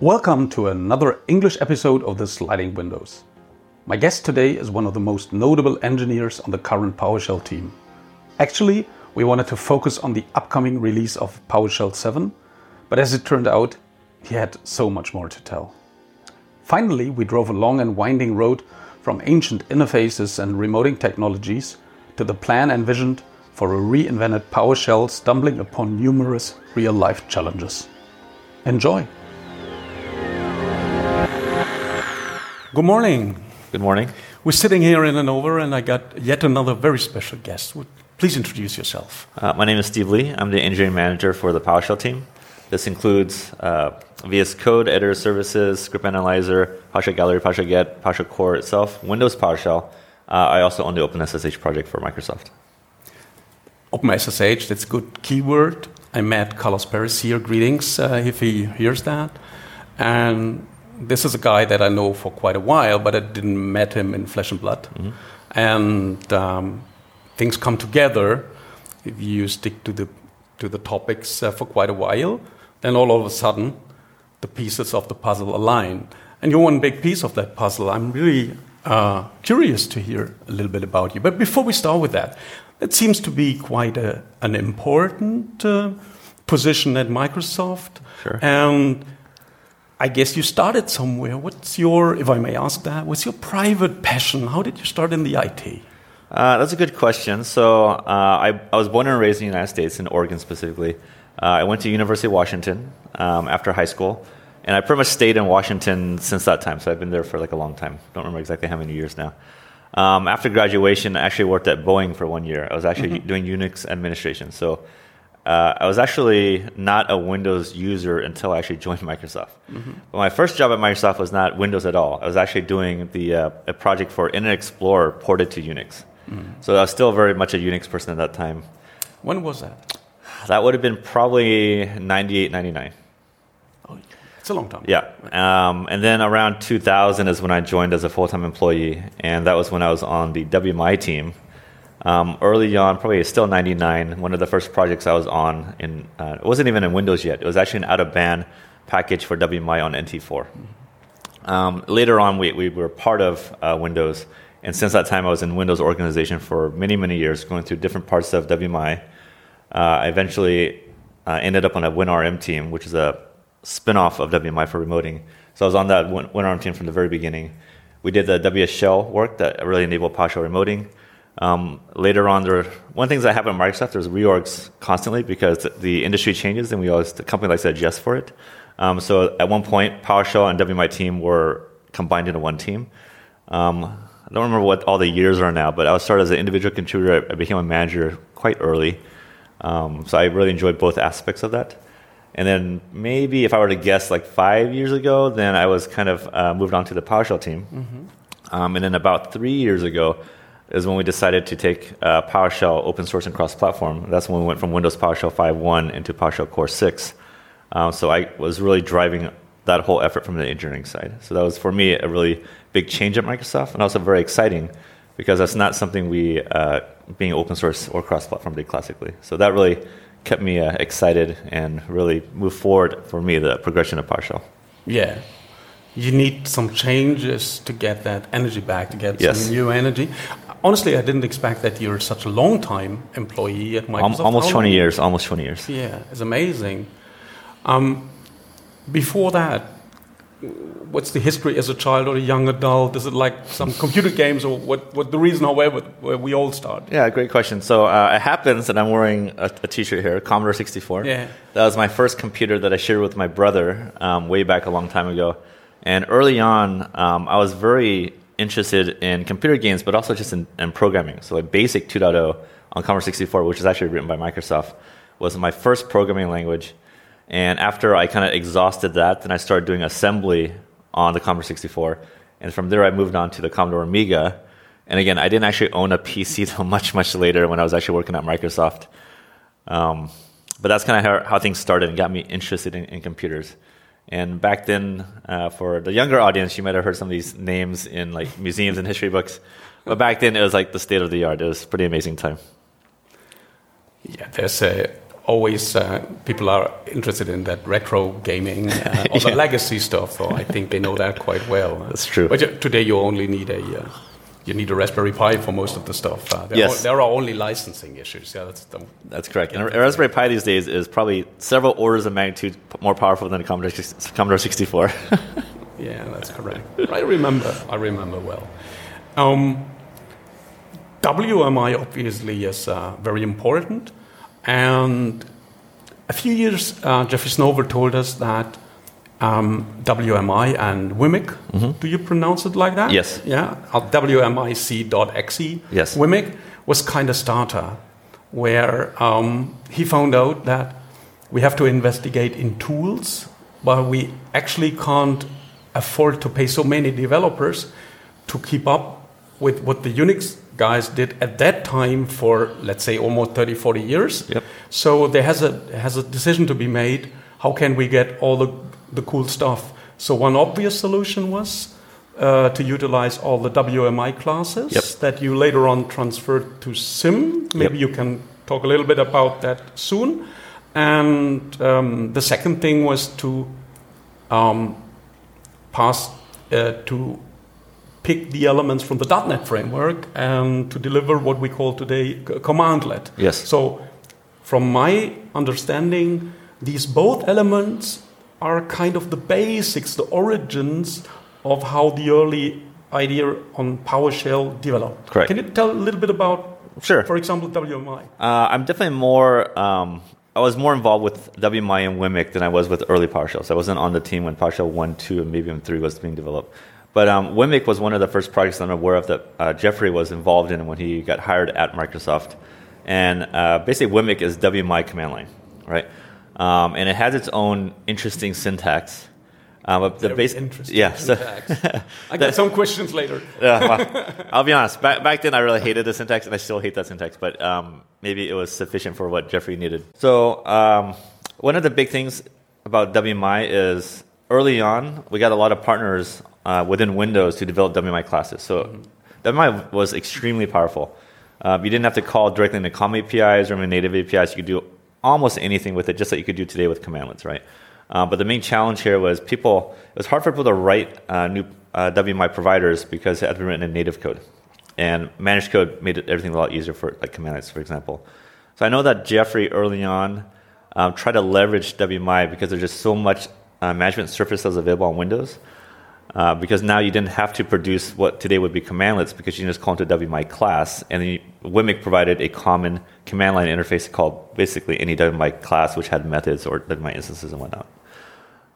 Welcome to another English episode of the Sliding Windows. My guest today is one of the most notable engineers on the current PowerShell team. Actually, we wanted to focus on the upcoming release of PowerShell 7, but as it turned out, he had so much more to tell. Finally, we drove a long and winding road from ancient interfaces and remoting technologies to the plan envisioned for a reinvented PowerShell stumbling upon numerous real life challenges. Enjoy! Good morning. Good morning. We're sitting here in Hanover, and I got yet another very special guest. Please introduce yourself. Uh, my name is Steve Lee. I'm the engineering manager for the PowerShell team. This includes uh, VS Code, editor services, script analyzer, PowerShell Gallery, PowerShell Get, PowerShell Core itself, Windows PowerShell. Uh, I also own the OpenSSH project for Microsoft. OpenSSH, that's a good keyword. I met Carlos Perez here. Greetings, uh, if he hears that. And this is a guy that I know for quite a while, but I didn't met him in flesh and blood. Mm-hmm. And um, things come together if you stick to the to the topics uh, for quite a while. Then all of a sudden, the pieces of the puzzle align, and you're one big piece of that puzzle. I'm really uh, curious to hear a little bit about you. But before we start with that, that seems to be quite a, an important uh, position at Microsoft, sure. and I guess you started somewhere. What's your, if I may ask that, what's your private passion? How did you start in the IT? Uh, that's a good question. So uh, I, I, was born and raised in the United States, in Oregon specifically. Uh, I went to University of Washington um, after high school, and I pretty much stayed in Washington since that time. So I've been there for like a long time. Don't remember exactly how many years now. Um, after graduation, I actually worked at Boeing for one year. I was actually mm-hmm. doing Unix administration. So uh, I was actually not a Windows user until I actually joined Microsoft. Mm-hmm. But my first job at Microsoft was not Windows at all. I was actually doing the uh, a project for Internet Explorer ported to Unix. Mm-hmm. So I was still very much a Unix person at that time. When was that? That would have been probably 98, 99. Oh, it's a long time. Yeah. Um, and then around 2000 is when I joined as a full time employee. And that was when I was on the WMI team um, early on, probably still 99, one of the first projects I was on, in, uh, it wasn't even in Windows yet. It was actually an out of band package for WMI on NT4. Um, later on, we, we were part of uh, Windows. And since that time, I was in Windows organization for many, many years, going through different parts of WMI. Uh, I eventually uh, ended up on a WinRM team, which is a spin off of WMI for remoting. So I was on that WinRM team from the very beginning. We did the WS Shell work that really enabled PowerShell remoting. Um, later on, there one thing that happened at Microsoft. There's reorgs constantly because the industry changes, and we always the company likes to adjust for it. Um, so at one point, PowerShell and WMI team were combined into one team. Um, I don't remember what all the years are now, but I was started as an individual contributor. I became a manager quite early, um, so I really enjoyed both aspects of that. And then maybe if I were to guess, like five years ago, then I was kind of uh, moved on to the PowerShell team. Mm-hmm. Um, and then about three years ago, is when we decided to take uh, PowerShell open source and cross platform. That's when we went from Windows PowerShell 5.1 into PowerShell Core 6. Um, so I was really driving that whole effort from the engineering side. So that was for me a really big change at Microsoft and also very exciting because that's not something we, uh, being open source or cross platform, did classically. So that really kept me uh, excited and really moved forward for me the progression of PowerShell. Yeah, you need some changes to get that energy back, to get yes. some new energy honestly, I didn't expect that you're such a long time employee at Microsoft. Almost 20 years, almost 20 years. Yeah, it's amazing. Um, before that, what's the history as a child or a young adult? Is it like some computer games or what, what the reason however where we all start? Yeah, great question. So uh, it happens that I'm wearing a a t-shirt here, Commodore 64. Yeah. That was my first computer that I shared with my brother um, way back a long time ago. And early on, um, I was very interested in computer games, but also just in, in programming. So, like Basic 2.0 on Commodore 64, which is actually written by Microsoft, was my first programming language. And after I kind of exhausted that, then I started doing assembly on the Commodore 64. And from there, I moved on to the Commodore Amiga. And again, I didn't actually own a PC until much, much later when I was actually working at Microsoft. Um, but that's kind of how, how, things started and got me interested in, in computers. And back then, uh, for the younger audience, you might have heard some of these names in like museums and history books. But back then, it was like the state of the art. It was a pretty amazing time. Yeah, there's a always uh, people are interested in that retro gaming, uh, all the legacy stuff. So I think they know that quite well. That's true. But uh, today you only need a uh, you need a Raspberry Pi for most of the stuff. Uh, there, Yes. are, there are only licensing issues. Yeah, that's the, That's correct. And a Raspberry Pi these days is probably several orders of magnitude more powerful than a Commodore, Commodore 64. Yeah, that's correct. I remember. I remember well. Um, WMI obviously is uh, very important, and a few years uh, Jeffrey Snover told us that um, WMI and WMIC. Do you pronounce it like that? Yes. Yeah. WMIC.exe. Yes. WMIC was kind of starter, where um, he found out that we have to investigate in tools, but we actually can't afford to pay so many developers to keep up with what the Unix guys did at that time for, let's say, almost 30, 40 years. Yep. So there has a, has a decision to be made. How can we get all the, the cool stuff? So one obvious solution was uh, to utilize all the WMI classes Yep. that you later on transferred to CIM. Maybe Yep. you can talk a little bit about that soon. And um, the second thing was to um, pass uh, to pick the elements from the .NET framework and to deliver what we call today commandlet. Yes. So, from my understanding, these both elements are kind of the basics, the origins of how the early idea on PowerShell developed. Correct. Can you tell a little bit about, Sure. for example, WMI? Uh, I'm definitely more. Um, I was more involved with WMI and WMIC than I was with early PowerShell. So I wasn't on the team when PowerShell 1, 2, and maybe even 3 was being developed. But um, WMIC was one of the first projects that I'm aware of that uh, Jeffrey was involved in when he got hired at Microsoft. And uh, basically, WMIC is WMI command line, right? Um, and it has its own interesting syntax. Uh, but the Very base, interesting yeah. So. I got some questions later. yeah, well, I'll be honest. Back, back then, I really hated the syntax, and I still hate that syntax. But um, maybe it was sufficient for what Jeffrey needed. So um, one of the big things about WMI is early on we got a lot of partners uh, within Windows to develop WMI classes. So WMI was extremely powerful. Uh, you didn't have to call directly into COM APIs or native APIs. You could do almost anything with it, just like you could do today with commandlets, right? Uh, but the main challenge here was people. It was hard for people to write uh, new uh, WMI providers because it had to be written in native code, and managed code made it, everything a lot easier for like commandlets, for example. So I know that Jeffrey early on um, tried to leverage WMI because there's just so much uh, management surface that was available on Windows. Uh, because now you didn't have to produce what today would be commandlets because you can just call into WMI class, and WMIC provided a common command line interface called basically any WMI class which had methods or WMI instances and whatnot.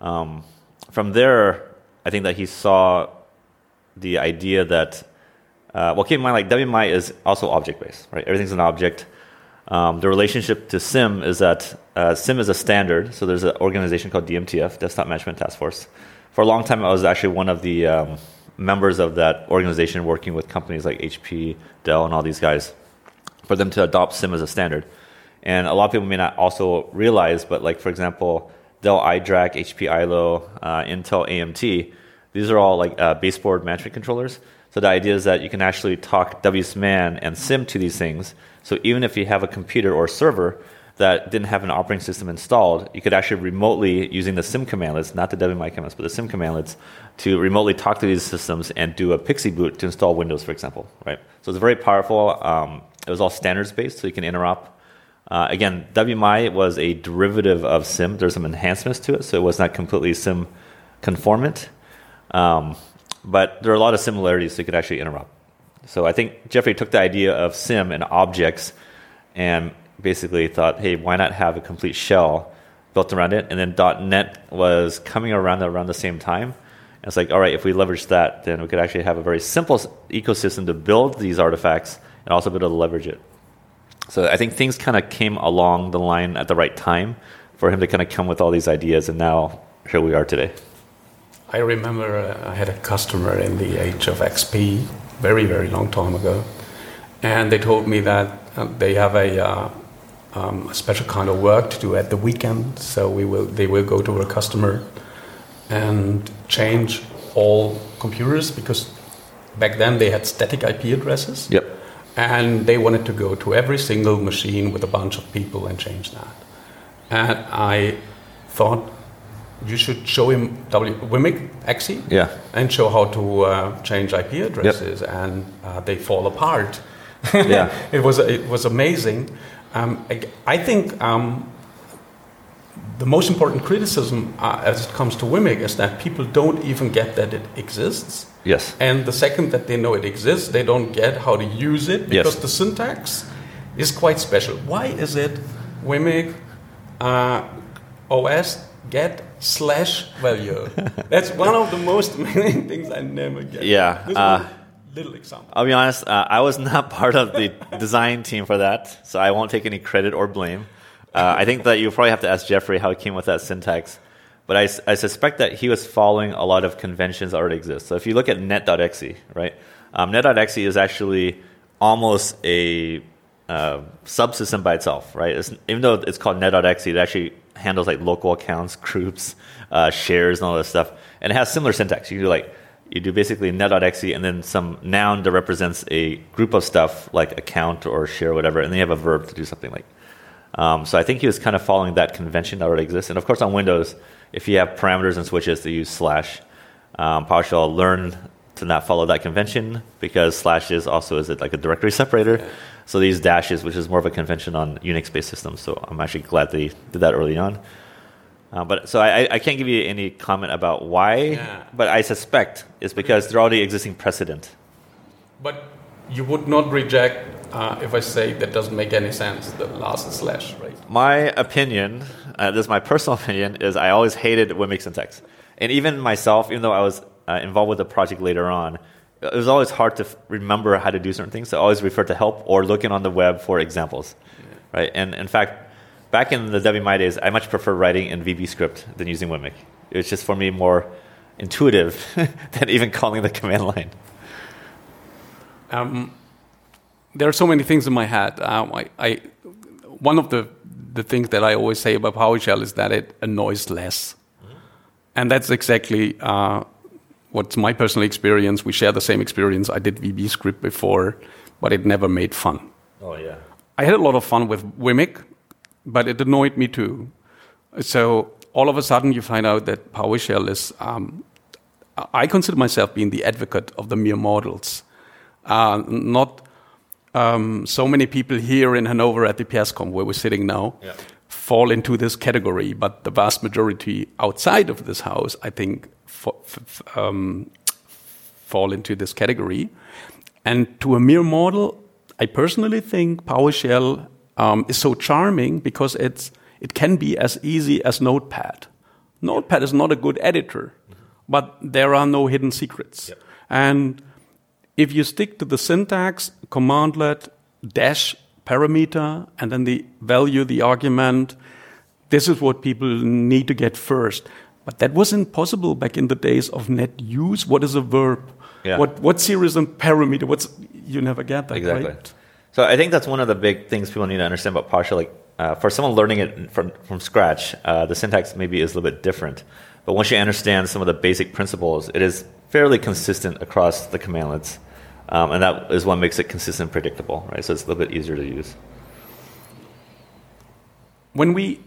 Um, from there, I think that he saw the idea that, uh, well, keep in mind, like WMI is also object based, right? Everything's an object. Um, the relationship to CIM is that uh, CIM is a standard, so there's an organization called DMTF, Desktop Management Task Force. For a long time, I was actually one of the um, members of that organization working with companies like HP, Dell, and all these guys for them to adopt CIM as a standard. And a lot of people may not also realize, but like for example, Dell iDRAC, HP ILO, uh, Intel AMT, these are all like uh, baseboard management controllers. So the idea is that you can actually talk WSMAN and CIM to these things. So even if you have a computer or a server that didn't have an operating system installed, you could actually remotely, using the CIM commandlets, not the WMI commands, but the CIM commandlets, to remotely talk to these systems and do a PXE boot to install Windows, for example, right? So it's very powerful. Um, it was all standards based, so you can interop. Uh, again, WMI was a derivative of CIM. There's some enhancements to it, so it was not completely CIM conformant. Um, but there are a lot of similarities, so you could actually interop. So I think Jeffrey took the idea of CIM and objects and basically thought, hey, why not have a complete shell built around it? And then .NET was coming around around the same time. And it's like, all right, if we leverage that, then we could actually have a very simple ecosystem to build these artifacts and also be able to leverage it. So I think things kind of came along the line at the right time for him to kind of come with all these ideas, and now here we are today. I remember uh, I had a customer in the age of XP, very, very long time ago, and they told me that uh, they have a, uh, um, a special kind of work to do at the weekend. So we will, they will go to a customer and change all computers because back then they had static IP addresses. Yep. And they wanted to go to every single machine with a bunch of people and change that. and I thought you should show him w, WMIC XE Yeah. and show how to uh, change IP addresses, and uh, they fall apart. Yeah. it was it was amazing. Um, I, I think um, the most important criticism uh, as it comes to WMIC is that people don't even get that it exists. Yes. And the second that they know it exists, they don't get how to use it because Yes. the syntax is quite special. Why is it WMIC uh, OS get slash value? That's one of the most amazing things I never get. Yeah, uh, little example. I'll be honest, uh, I was not part of the design team for that, so I won't take any credit or blame. Uh, I think that you probably have to ask Jeffrey how he came with that syntax. But I suspect that he was following a lot of conventions that already exist. So if you look at net.exe, right? Um, net.exe is actually almost a uh, subsystem by itself, right? It's, even though it's called net.exe, it actually handles like local accounts, groups, uh, shares, and all that stuff. And it has similar syntax. You can do like you do basically net.exe and then some noun that represents a group of stuff like account or share or whatever, and then you have a verb to do something like. Um, so I think he was kind of following that convention that already exists. And of course, on Windows, if you have parameters and switches, they use slash. Um, PowerShell learned to not follow that convention because slash is also is it like a directory separator. So these dashes, which is more of a convention on Unix-based systems. So I'm actually glad they did that early on. Uh, but so I, I can't give you any comment about why, Yeah. but I suspect it's because there are already existing precedent. But you would not reject uh, if I say that doesn't make any sense, the last slash, right? My opinion, uh, this is my personal opinion, is I always hated WMIC syntax. And even myself, even though I was uh, involved with the project later on, it was always hard to f- remember how to do certain things. So I always refer to help or looking on the web for examples. Right? And in fact, back in the WMI days, I much prefer writing in VB script than using WMIC. It was just for me more intuitive than even calling the command line. Um, there are so many things in my head. Um, I, I, one of the, the things that I always say about PowerShell is that it annoys less. And that's exactly uh, what's my personal experience. We share the same experience. I did VB script before, but it never made fun. Oh, yeah. I had a lot of fun with Wimic, but it annoyed me too. So all of a sudden, you find out that PowerShell is. Um, I consider myself being the advocate of the mere models. Uh, not um, so many people here in Hanover at the PSConf, where we're sitting now, Yeah. fall into this category, but the vast majority outside of this house, I think, fa- f- f- um, fall into this category. And to a mere model, I personally think PowerShell um, is so charming because it's, it can be as easy as Notepad. Notepad is not a good editor, but there are no hidden secrets. Yep. And if you stick to the syntax, commandlet, dash parameter, and then the value, the argument, this is what people need to get first. But that wasn't possible back in the days of net use. What is a verb? Yeah. What what series and parameter? What's you never get that Exactly. right? So I think that's one of the big things people need to understand about PowerShell. Like uh, for someone learning it from from scratch, uh, the syntax maybe is a little bit different. But once you understand some of the basic principles, it is fairly consistent across the commandlets, um, and that is what makes it consistent and predictable, right? So it's a little bit easier to use. When we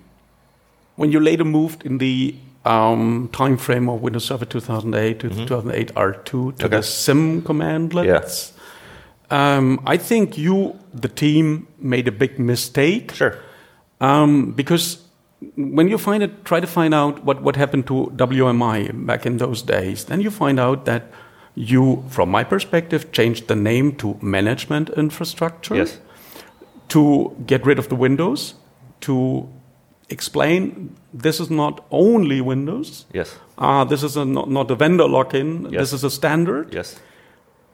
when you later moved in the um, time frame of Windows Server 2008 to 2008 R2 to Mm-hmm. Okay. the CIM commandlets, um, I think you, the team, made a big mistake. Sure. Um, because when you find it, try to find out what, what happened to WMI back in those days, then you find out that you, from my perspective, changed the name to Management Infrastructure Yes. to get rid of the Windows, to explain this is not only Windows, Yes. uh, this is a, not, not a vendor lock-in, Yes. this is a standard. Yes.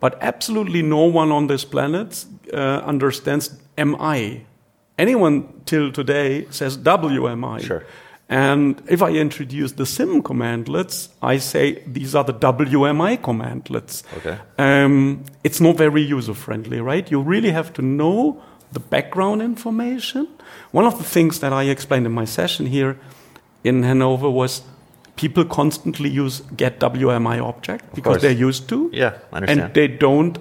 But absolutely no one on this planet uh, understands MI. Anyone till today says WMI. Sure. And if I introduce the CIM commandlets, I say these are the WMI commandlets. Okay. Um, it's not very user friendly, right? You really have to know the background information. One of the things that I explained in my session here in Hanover was people constantly use get WMI object because course. they're used to. Yeah, I understand. And they don't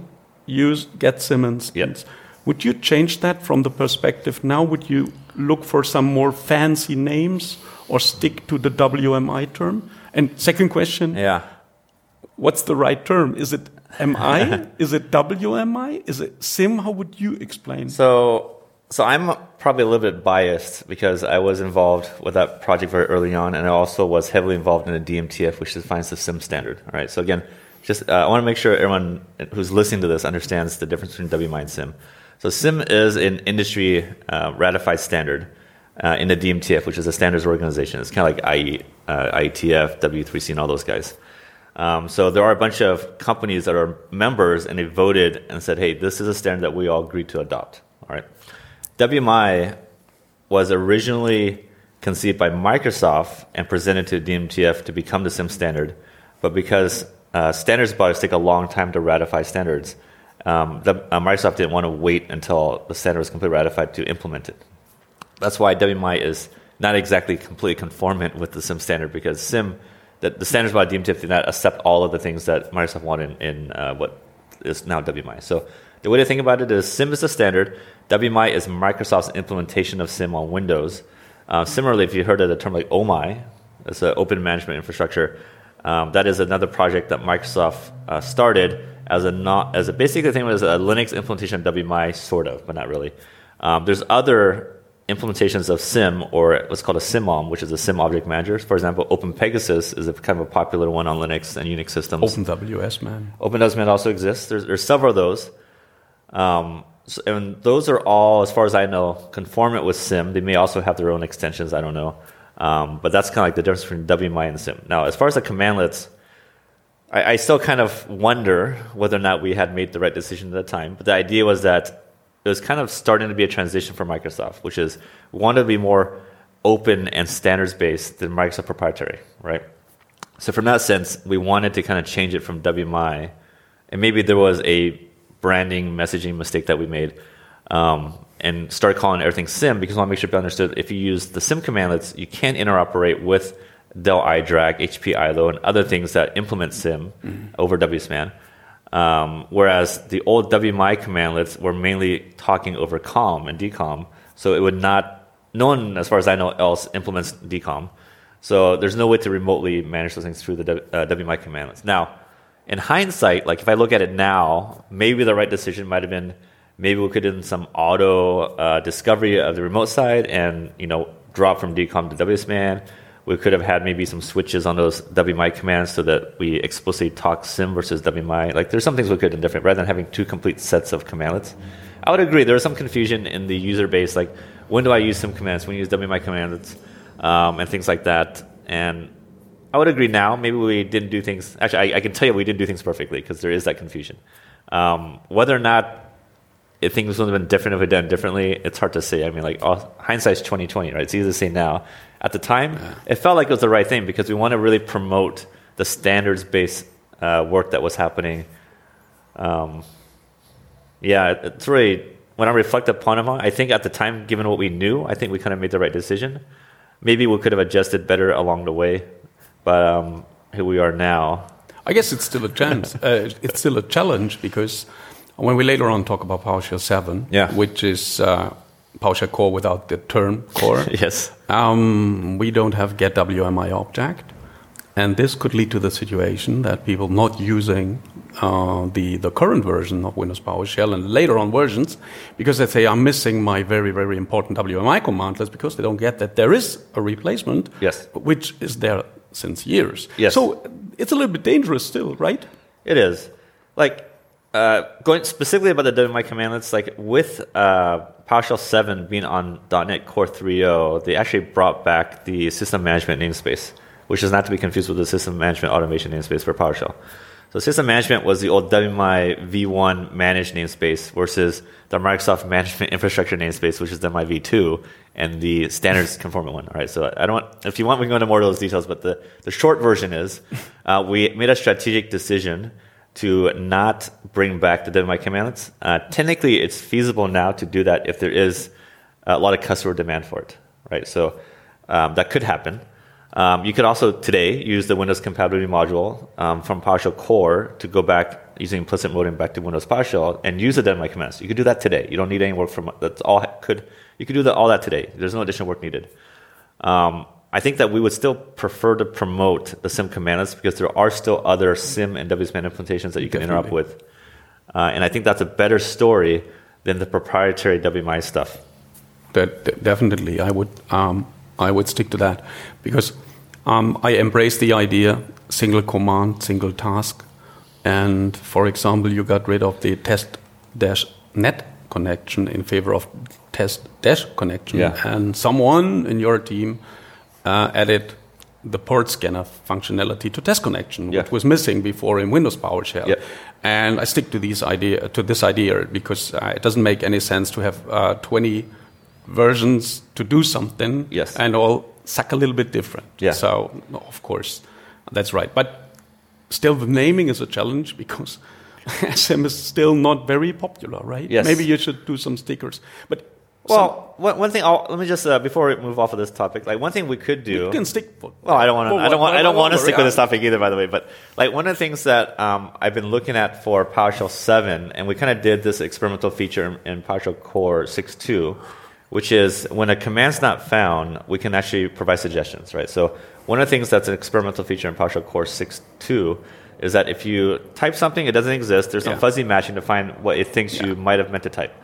use get CIM instance. Yep. Would you change that from the perspective now? Would you look for some more fancy names or stick to the WMI term? And second question, Yeah. what's the right term? Is it MI? Is it WMI? Is it CIM? How would you explain? So, so I'm probably a little bit biased because I was involved with that project very early on, and I also was heavily involved in the DMTF, which defines the CIM standard. All right. So again, just uh, I want to make sure everyone who's listening to this understands the difference between WMI and CIM. So CIM is an industry uh, ratified standard uh, in the DMTF, which is a standards organization. It's kind of like IE, uh, IETF, W3C, and all those guys. Um, so there are a bunch of companies that are members, and they voted and said, "Hey, this is a standard that we all agreed to adopt." All right. WMI was originally conceived by Microsoft and presented to DMTF to become the CIM standard, but because uh, standards bodies take a long time to ratify standards, um, the, uh, Microsoft didn't want to wait until the standard was completely ratified to implement it. That's why WMI is not exactly completely conformant with the CIM standard because CIM, the, the standards by DMTF did not accept all of the things that Microsoft wanted in, in uh, what is now WMI. So the way to think about it is CIM is the standard. WMI is Microsoft's implementation of CIM on Windows. Uh, similarly, if you heard of the term like OMI, it's an open management infrastructure. Um, that is another project that Microsoft uh, started as a not as a basically the thing was a Linux implementation of WMI, sort of, but not really. Um, there's other implementations of CIM or what's called a CIMOM, which is a CIM object manager. For example, OpenPegasus is a kind of a popular one on Linux and Unix systems. OpenWSMan. OpenWS also exists. There's, there's several of those. Um, so, and those are all, as far as I know, conformant with CIM. They may also have their own extensions. I don't know. Um, but that's kind of like the difference between WMI and CIM. Now, as far as the commandlets, I, I still kind of wonder whether or not we had made the right decision at the time. But the idea was that it was kind of starting to be a transition for Microsoft, which is we to be more open and standards based than Microsoft proprietary, right? So from that sense, we wanted to kind of change it from WMI, and maybe there was a branding messaging mistake that we made, um, and start calling everything CIM because we want to make sure people understood if you use the CIM commandlets, you can interoperate with Dell iDRAC, HP ILO, and other things that implement CIM mm-hmm. over WSMAN. Um, whereas the old WMI commandlets were mainly talking over COM and DCOM, so it would not. No one, as far as I know, else implements DCOM. So there's no way to remotely manage those things through the uh, WMI commandlets. Now, in hindsight, like if I look at it now, maybe the right decision might have been maybe we could do some auto uh, discovery of the remote side and you know drop from DCOM to WSMAN we could have had maybe some switches on those WMI commands so that we explicitly talk CIM versus WMI. Like there's some things we could have done different rather than having two complete sets of commandlets. I would agree. There was some confusion in the user base, like when do I use CIM commands, when do you use WMI commands, um, and things like that. And I would agree now. Maybe we didn't do things. Actually, I, I can tell you we didn't do things perfectly because there is that confusion. Um, whether or not if things would have been different if we'd done differently, it's hard to say. I mean, like oh, hindsight's twenty twenty, right? It's easy to say now. At the time, yeah. it felt like it was the right thing because we want to really promote the standards based uh, work that was happening. Um, yeah, it's really when I reflect upon it, I think at the time, given what we knew, I think we kind of made the right decision. Maybe we could have adjusted better along the way, but um, here we are now. I guess it's still a chance. uh, it's still a challenge because when we later on talk about PowerShell 7, yeah. which is uh, PowerShell core without the term core, yes, um, we don't have get WMI object. And this could lead to the situation that people not using uh, the, the current version of Windows PowerShell and later on versions because they say, I'm missing my very, very important WMI commandlets because they don't get that there is a replacement, yes. which is there since years. Yes. So it's a little bit dangerous still, right? It is. Like, uh, going specifically about the WMI commandlets, like with uh, PowerShell 7 being on .NET Core 3.0, they actually brought back the system management namespace, which is not to be confused with the system management automation namespace for PowerShell. So system management was the old WMI v1 managed namespace versus the Microsoft Management Infrastructure namespace, which is WMI v2, and the standards conformant one. All right. So I don't. If you want, we can go into more of those details. But the, the short version is, uh, we made a strategic decision to not bring back the WMI commandlets. Uh, technically, it's feasible now to do that if there is a lot of customer demand for it, right? So um, that could happen. Um, you could also today use the Windows compatibility module um, from PowerShell Core to go back using implicit mode in back to Windows PowerShell and use the WMI commands. You could do that today. You don't need any work from that's all could you could do that all that today. There's no additional work needed. Um, I think that we would still prefer to promote the CIM commandlets because there are still other CIM and WSMan implementations that you can Definitely. interop with, uh, and I think that's a better story than the proprietary WMI stuff. That, that definitely, I would um, I would stick to that because um, I embrace the idea single command, single task, and for example, you got rid of the test dash net connection in favor of test dash connection, Yeah. and someone in your team uh, added the port scanner functionality to test connection, Yeah. which was missing before in Windows PowerShell. Yeah. And I stick to these idea to this idea because uh, it doesn't make any sense to have uh, 20 versions to do something Yes. and all suck a little bit different. Yeah. So of course that's right. But still the naming is a challenge because SM is still not very popular, right? Yes. Maybe you should do some stickers. But Well, one, one thing. I'll, let me just uh, before we move off of this topic, like one thing we could do. you can stick for Well, I don't want to. I don't want. I don't want to stick with this topic either. By the way, but like one of the things that um, I've been looking at for PowerShell seven, and we kind of did this experimental feature in, in PowerShell Core six two, which is when a command's not found, we can actually provide suggestions, right? So one of the things that's an experimental feature in PowerShell Core six two is that if you type something, it doesn't exist. There's some Yeah. fuzzy matching to find what it thinks you might have meant to type.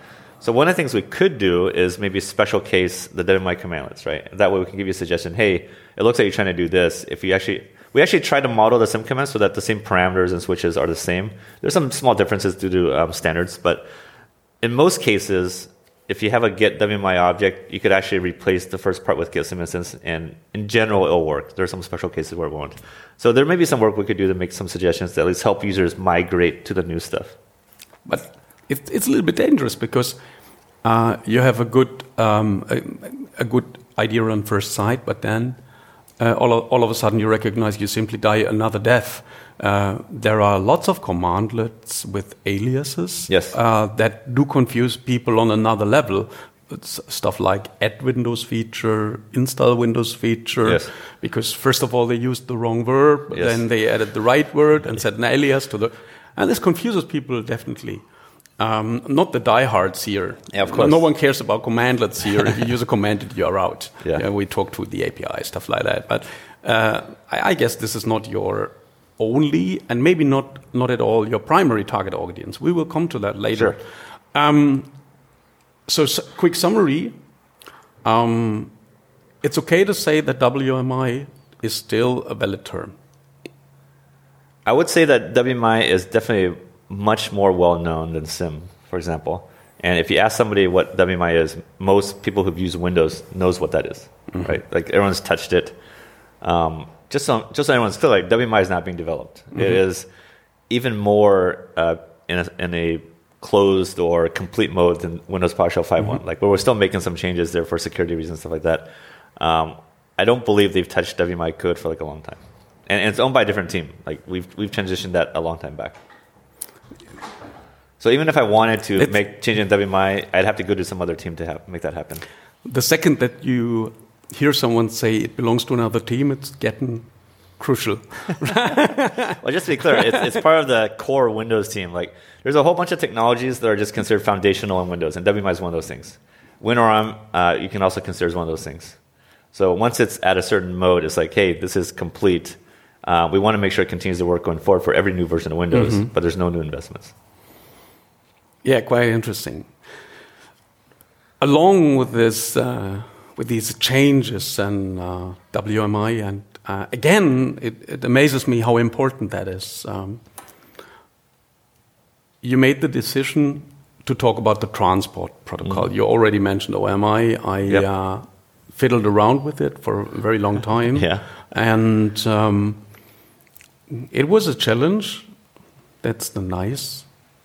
So one of the things we could do is maybe special case the WMI commandlets, right? That way we can give you a suggestion. Hey, it looks like you're trying to do this. If you actually, we actually try to model the CIM command so that the same parameters and switches are the same. There's some small differences due to um, standards, but in most cases, if you have a get WMI object, you could actually replace the first part with get CIM instance, and in general, it'll work. There are some special cases where it won't. So there may be some work we could do to make some suggestions to at least help users migrate to the new stuff. But it's a little bit dangerous because uh, you have a good um, a, a good idea on first sight, but then uh, all, of, all of a sudden you recognize you simply die another death. Uh, there are lots of commandlets with aliases Yes. uh, that do confuse people on another level. It's stuff like add Windows feature, install Windows feature, Yes. because first of all they used the wrong verb, Yes. then they added the right word and set an alias to the, and this confuses people definitely. Um, not the diehards here. Yeah, of No- course. No one cares about commandlets here. if you use a commandlet, you are out. Yeah. we talk to the API stuff like that. But uh, I, I guess this is not your only, and maybe not not at all your primary target audience. We will come to that later. Sure. Um, so, quick summary. Um, it's okay to say that WMI is still a valid term. I would say that WMI is definitely much more well known than CIM, for example. And if you ask somebody what WMI is, most people who've used Windows knows what that is, right? Like everyone's touched it. Um, just so just so everyone's clear, like WMI is not being developed. It is even more uh, in, a, in a closed or complete mode than Windows PowerShell 5.1. Like, but we're still making some changes there for security reasons, stuff like that. Um, I don't believe they've touched WMI code for like a long time, and, and it's owned by a different team. Like we've we've transitioned that a long time back. So even if I wanted to It's- make change in WMI, I'd have to go to some other team to have, make that happen. The second that you hear someone say it belongs to another team, it's getting crucial. Well, just to be clear, it's, it's part of the core Windows team. Like, there's a whole bunch of technologies that are just considered foundational in Windows, and WMI is one of those things. WinRM, uh, you can also consider as one of those things. So once it's at a certain mode, it's like, hey, this is complete. Uh, we want to make sure it continues to work going forward for every new version of Windows, but there's no new investments. Yeah, quite interesting. Along with this, uh, with these changes and uh, WMI, and uh, again, it, it amazes me how important that is. Um, you made the decision to talk about the transport protocol. You already mentioned OMI. I Yep. uh, fiddled around with it for a very long time, Yeah. and um, it was a challenge. That's the nice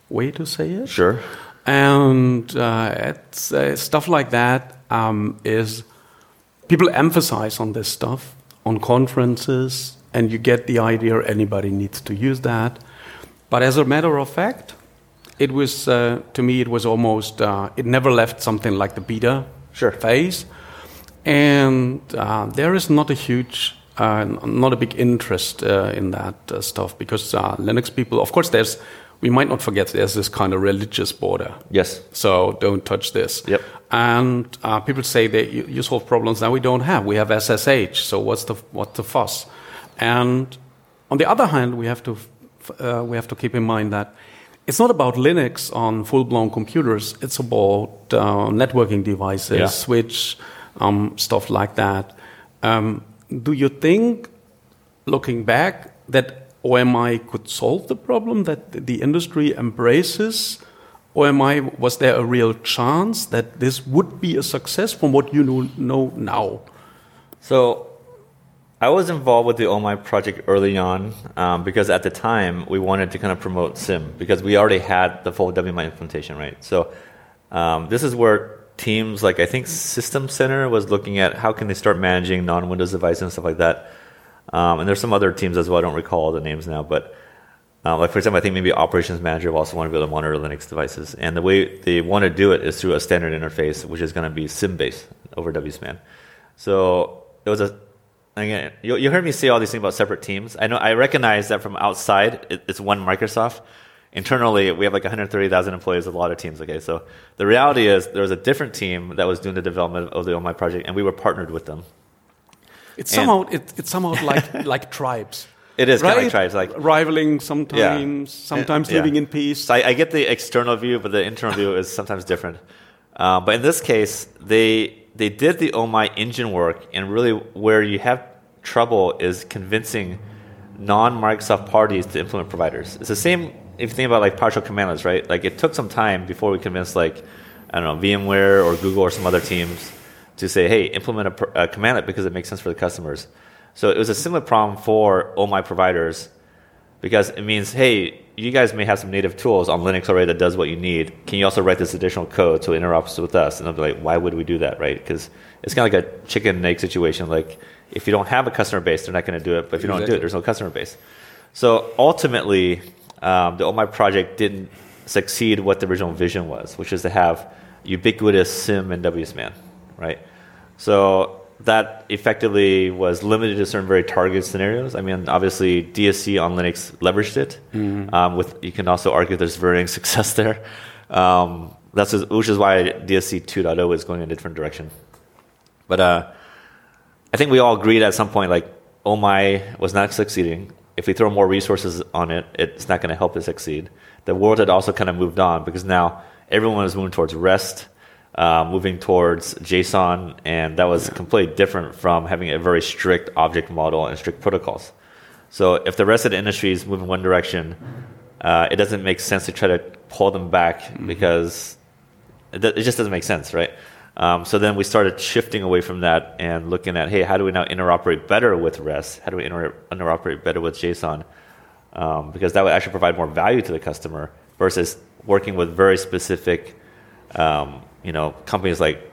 way to say it Sure. and uh, it's, uh, stuff like that um, is people emphasize on this stuff on conferences and you get the idea anybody needs to use that but as a matter of fact it was uh, to me it was almost uh, it never left something like the beta Sure. phase and uh, there is not a huge uh, not a big interest uh, in that uh, stuff because uh, linux people of course there's we might not forget there's this kind of religious border. Yes. So don't touch this. Yep. And uh, people say that you, you solve problems that we don't have. We have SSH. So what's the what's the fuss? And on the other hand, we have to uh, we have to keep in mind that it's not about Linux on full-blown computers. It's about uh, networking devices, Yeah. switch, um, stuff like that. Um, do you think, looking back, that OMI could solve the problem that the industry embraces? OMI, was there a real chance that this would be a success from what you know, now? So I was involved with the OMI project early on um, because at the time we wanted to kind of promote CIM because we already had the full WMI implementation, right? So um, this is where teams like I think System Center was looking at how can they start managing non-Windows devices and stuff like that. Um, and there's some other teams as well. I don't recall the names now, but uh, like for example, I think maybe operations manager will also want to be able to monitor Linux devices. And the way they want to do it is through a standard interface, which is going to be CIM based over WSMAN. So it was a again. You, you heard me say all these things about separate teams. I know I recognize that from outside, it, it's one Microsoft. Internally, we have like 130,000 employees, with a lot of teams. Okay, so the reality is there was a different team that was doing the development of the OMI project, and we were partnered with them. It's somehow it, it's somehow like like tribes. It is right? kind of like tribes, like rivaling sometimes, sometimes Yeah. living in peace. So I, I get the external view, but the internal view is sometimes different. Uh, but in this case, they they did the OMI engine work, and really where you have trouble is convincing non-Microsoft parties to implement providers. It's the same if you think about like PowerShell commandlets, right? Like it took some time before we convinced like I don't know VMware or Google or some other teams to say, hey, implement a, a commandlet because it makes sense for the customers. So it was a similar problem for OMI providers because it means, hey, you guys may have some native tools on Linux already that does what you need. Can you also write this additional code so it interops with us? And I'll be like, why would we do that, right? Because it's kind of like a chicken and egg situation. Like, if you don't have a customer base, they're not going to do it. But if you don't do it, there's no customer base. So ultimately, um, the OMI project didn't succeed what the original vision was, which is to have ubiquitous CIM and WSMAN, right? So that effectively was limited to certain very targeted scenarios. I mean, obviously DSC on Linux leveraged it. Um, with you can also argue there's varying success there. Um, that's just- which is why DSC 2.0 is going in a different direction. But uh, I think we all agreed at some point like oh my, was not succeeding. If we throw more resources on it, it's not going to help it succeed. The world had also kind of moved on because now everyone is moving towards REST, uh, moving towards JSON, and that was completely different from having a very strict object model and strict protocols. So if the rest of the industry is moving one direction, uh, it doesn't make sense to try to pull them back because it, it just doesn't make sense, right? Um, so then we started shifting away from that and looking at, hey, how do we now interoperate better with REST? How do we inter- interoperate better with JSON? Um, because that would actually provide more value to the customer versus working with very specific, um, you know, companies like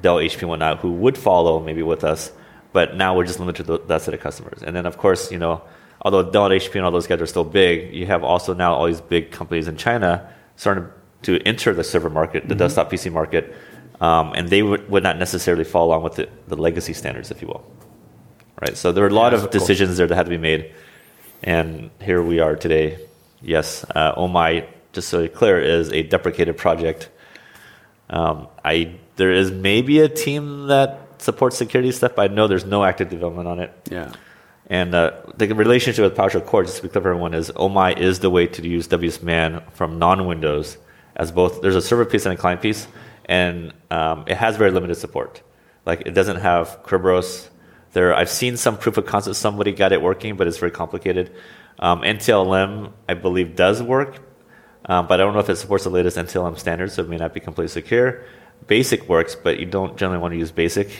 Dell, HP, and whatnot, who would follow maybe with us, but now we're just limited to that set of customers. And then, of course, you know, although Dell, and HP, and all those guys are still big, you have also now all these big companies in China starting to enter the server market, the desktop PC market, um, and they would, would not necessarily follow along with the, the legacy standards, if you will. Right. So there are a lot of decisions there that had to be made, and here we are today. Yes, uh, OMI, just so you're clear, is a deprecated project. Um, I there is maybe a team that supports security stuff, but I know there's no active development on it. yeah. And uh, the relationship with PowerShell Core, just to be clear for everyone, is OMI is the way to use WSMAN from non-Windows as both. There's a server piece and a client piece, and um, it has very limited support. Like it doesn't have Kerberos. There, I've seen some proof of concept. Somebody got it working, but it's very complicated. Um, NTLM, I believe, does work, um, but I don't know if it supports the latest NTLM standards, so it may not be completely secure. Basic works, but you don't generally want to use Basic.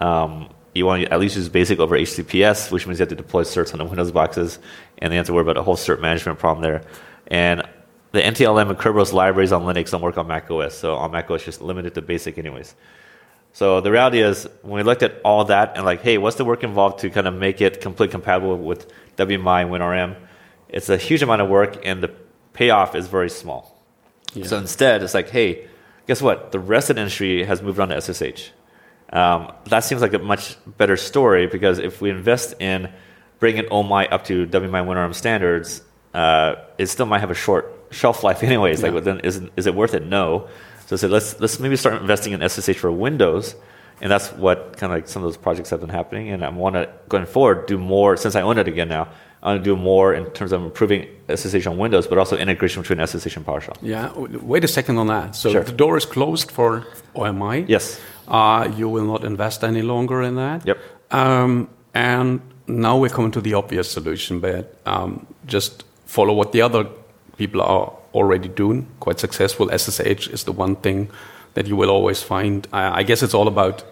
Um, you want to at least use Basic over HTTPS, which means you have to deploy certs on the Windows boxes, and you have to worry about a whole cert management problem there. And the NTLM and Kerberos libraries on Linux don't work on Mac OS, so on Mac OS, just limited to Basic anyways. So the reality is, when we looked at all that and like, hey, what's the work involved to kind of make it completely compatible with WMI and WinRM? It's a huge amount of work, and the payoff is very small. So instead, it's like, hey, guess what? The rest of the industry has moved on to SSH. Um, that seems like a much better story because if we invest in bringing OMI up to WMI WinRM standards, uh, it still might have a short shelf life anyways. Yeah. Like, then is is it worth it? No. So I said, let's let's maybe start investing in SSH for Windows, and that's what kind of like some of those projects have been happening. And I want to going forward do more since I own it again now. I want to do more in terms of improving SSH on Windows, but also integration between SSH and PowerShell. Yeah, wait a second on that. So Sure. the door is closed for OMI. Yes. Uh, you will not invest any longer in that. Yep. Um, and now we're coming to the obvious solution, but um, just follow what the other people are already doing. Quite successful. SSH is the one thing that you will always find. I, I guess it's all about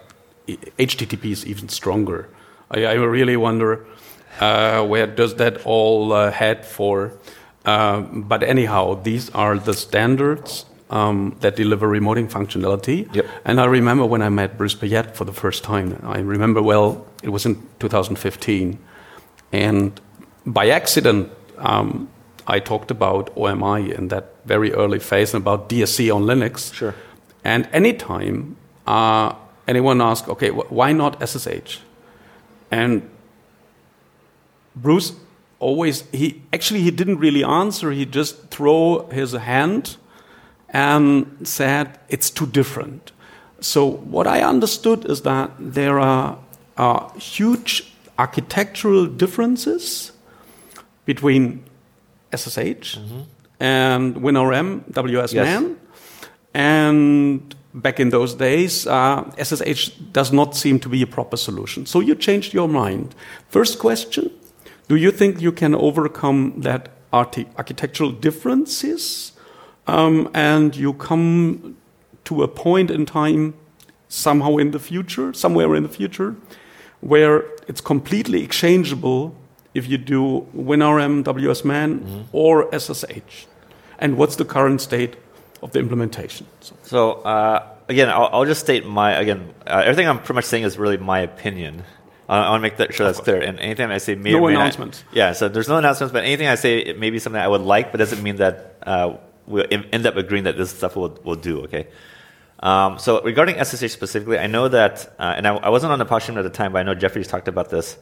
HTTP is even stronger. I, I really wonder uh, where does that all uh, head for. Um, but anyhow, these are the standards um, that deliver remoting functionality. Yep. And I remember when I met Bruce Payette for the first time. I remember well, it was in 2015. And by accident, um, I talked about OMI in that very early phase and about DSC on Linux. Sure. And anytime uh, anyone asks, okay, wh- why not SSH? And Bruce always, he actually he didn't really answer. He just threw his hand and said it's too different. So what I understood is that there are uh, huge architectural differences between SSH and WinRM WSMan. And back in those days, uh, SSH does not seem to be a proper solution. So you changed your mind. First question Do you think you can overcome that architectural differences um, and you come to a point in time somehow in the future, somewhere in the future, where it's completely exchangeable if you do WinRM, WSMan, or SSH? And what's the current state of the implementation? So, So uh, again, I'll, I'll just state my again. Uh, everything I'm pretty much saying is really my opinion. I, want to make that sure that's clear. And anything I say, may No may not- announcements. yeah. So there's no announcements, but anything I say, it may be something I would like, but doesn't mean that uh, we'll end up agreeing that this stuff will will do. Okay. Um, so regarding SSH specifically, I know that, uh, and I, I wasn't on the PowerShell at the time, but I know Jeffrey's talked about this.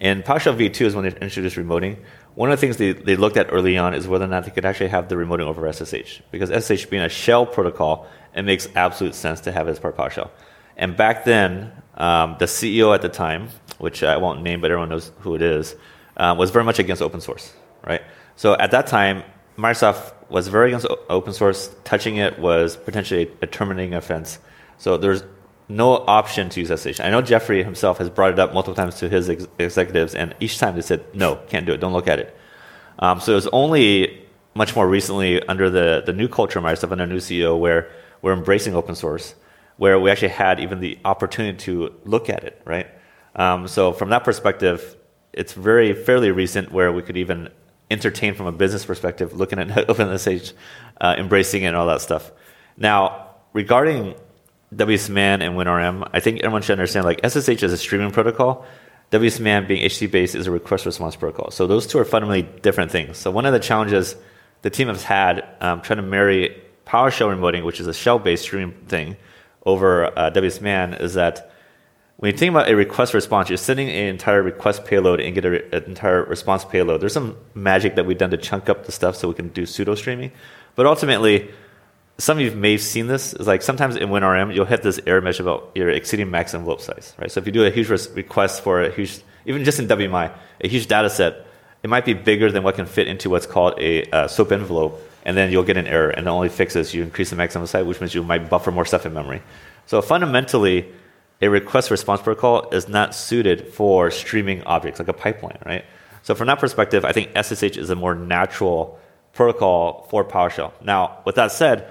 In PowerShell v2 is when they introduced remoting. One of the things they, they looked at early on is whether or not they could actually have the remoting over SSH. Because SSH being a shell protocol, it makes absolute sense to have it as part of PowerShell. And back then, um, the CEO at the time, which I won't name, but everyone knows who it is, um, was very much against open source, right? So at that time, Microsoft was very against open source. Touching it was potentially a terminating offense. So there's no option to use SSH. I know Jeffrey himself has brought it up multiple times to his ex- executives, and each time they said, no, can't do it, don't look at it. Um, so it was only much more recently under the, the new culture of Microsoft, under new CEO, where we're embracing open source, where we actually had even the opportunity to look at it, right? Um, so from that perspective, it's very fairly recent where we could even entertain from a business perspective, looking at OpenSSH, uh, embracing it and all that stuff. Now, regarding WSMan and WinRM, I think everyone should understand like SSH is a streaming protocol. WSMan being HTTP based is a request response protocol. So those two are fundamentally different things. So one of the challenges the team has had um, trying to marry PowerShell remoting, which is a shell based streaming thing, over uh, WSMan is that when you think about a request response, you're sending an entire request payload and get re- an entire response payload. There's some magic that we've done to chunk up the stuff so we can do pseudo streaming. But ultimately, some of you may have seen this. Is like sometimes in WinRM, you'll hit this error message about you're exceeding max envelope size, right? So if you do a huge res- request for a huge, even just in WMI, a huge data set, it might be bigger than what can fit into what's called a uh, SOAP envelope, and then you'll get an error. And the only fix is you increase the maximum size, which means you might buffer more stuff in memory. So fundamentally, a request response protocol is not suited for streaming objects like a pipeline, right? So from that perspective, I think SSH is a more natural protocol for PowerShell. Now, with that said,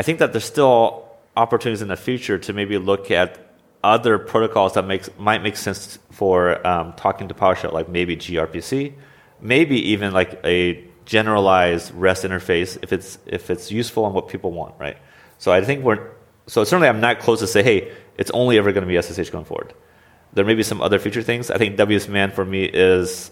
I think that there's still opportunities in the future to maybe look at other protocols that makes might make sense for um, talking to PowerShell, like maybe gRPC, maybe even like a generalized REST interface if it's if it's useful and what people want, right? So I think we're so certainly I'm not close to say, hey, it's only ever going to be SSH going forward. There may be some other future things. I think WSMan for me is,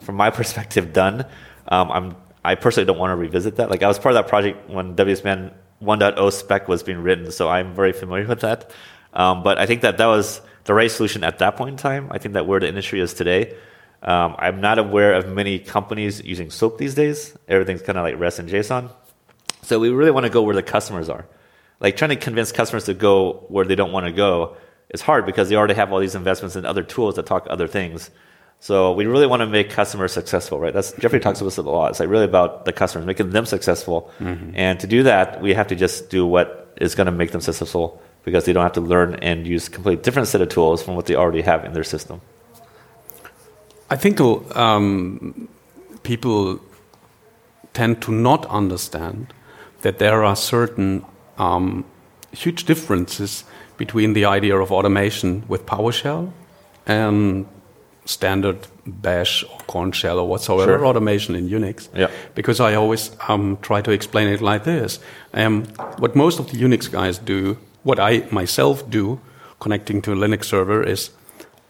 from my perspective, done. Um, I'm I personally don't want to revisit that. Like I was part of that project when WSMan 1.0 spec was being written, so I'm very familiar with that. Um, but I think that that was the right solution at that point in time. I think that where the industry is today, Um, I'm not aware of many companies using SOAP these days. Everything's kind of like REST and JSON. So we really want to go where the customers are. Like trying to convince customers to go where they don't want to go is hard because they already have all these investments in other tools that talk other things. So we really want to make customers successful, right? That's Jeffrey talks about this a lot. It's like really about the customers, making them successful. Mm-hmm. And to do that, we have to just do what is going to make them successful because they don't have to learn and use a completely different set of tools from what they already have in their system. I think um, people tend to not understand that there are certain um, huge differences between the idea of automation with PowerShell and standard bash or Korn shell or whatsoever sure. automation in Unix. Yeah. Because I always um, try to explain it like this. Um, what most of the Unix guys do, what I myself do, connecting to a Linux server, is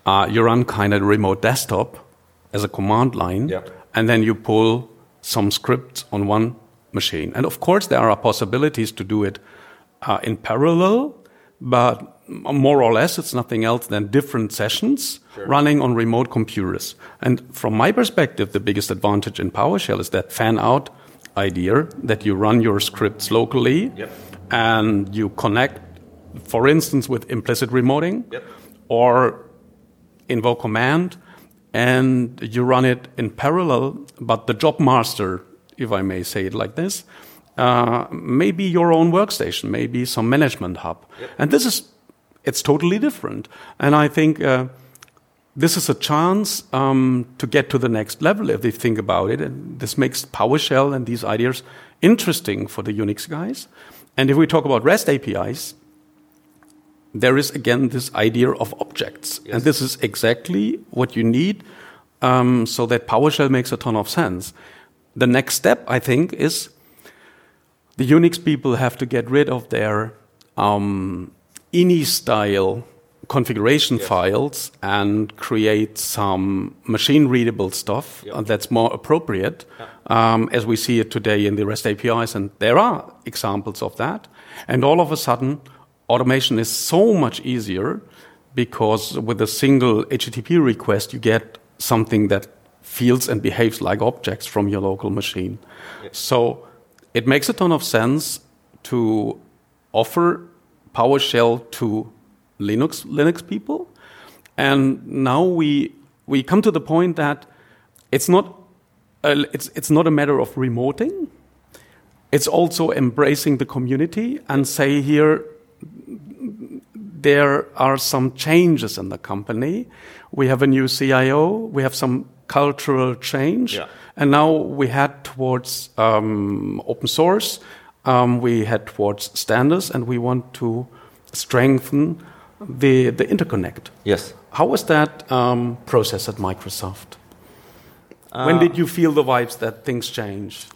uh, you run kind of remote desktop as a command line, yeah. and then you pull some scripts on one machine. And of course, there are possibilities to do it uh, in parallel, but more or less, it's nothing else than different sessions sure. running on remote computers. And from my perspective, the biggest advantage in PowerShell is that fan out idea that you run your scripts locally yep. and you connect, for instance, with implicit remoting yep. or invoke command and you run it in parallel, but the job master, if I may say it like this, uh, maybe your own workstation, maybe some management hub. Yep. And this is it's totally different. And I think uh, this is a chance um, to get to the next level if they think about it. And this makes PowerShell and these ideas interesting for the Unix guys. And if we talk about REST APIs, there is again this idea of objects. Yes. And this is exactly what you need um, so that PowerShell makes a ton of sense. The next step, I think, is the Unix people have to get rid of their um, ini style configuration yes. files and create some machine readable stuff yep. that's more appropriate um, as we see it today in the REST APIs. And there are examples of that. And all of a sudden, automation is so much easier because with a single HTTP request, you get something that feels and behaves like objects from your local machine. So it makes a ton of sense to offer PowerShell to Linux Linux people, and now we we come to the point that it's not a, it's it's not a matter of remoting. It's also embracing the community and say here there are some changes in the company. We have a new CIO. We have some cultural change, yeah. and now we head towards um, open source um, we head towards standards and we want to strengthen the, the interconnect. Yes. How was that um, process at Microsoft? Uh, when did you feel the vibes that things changed?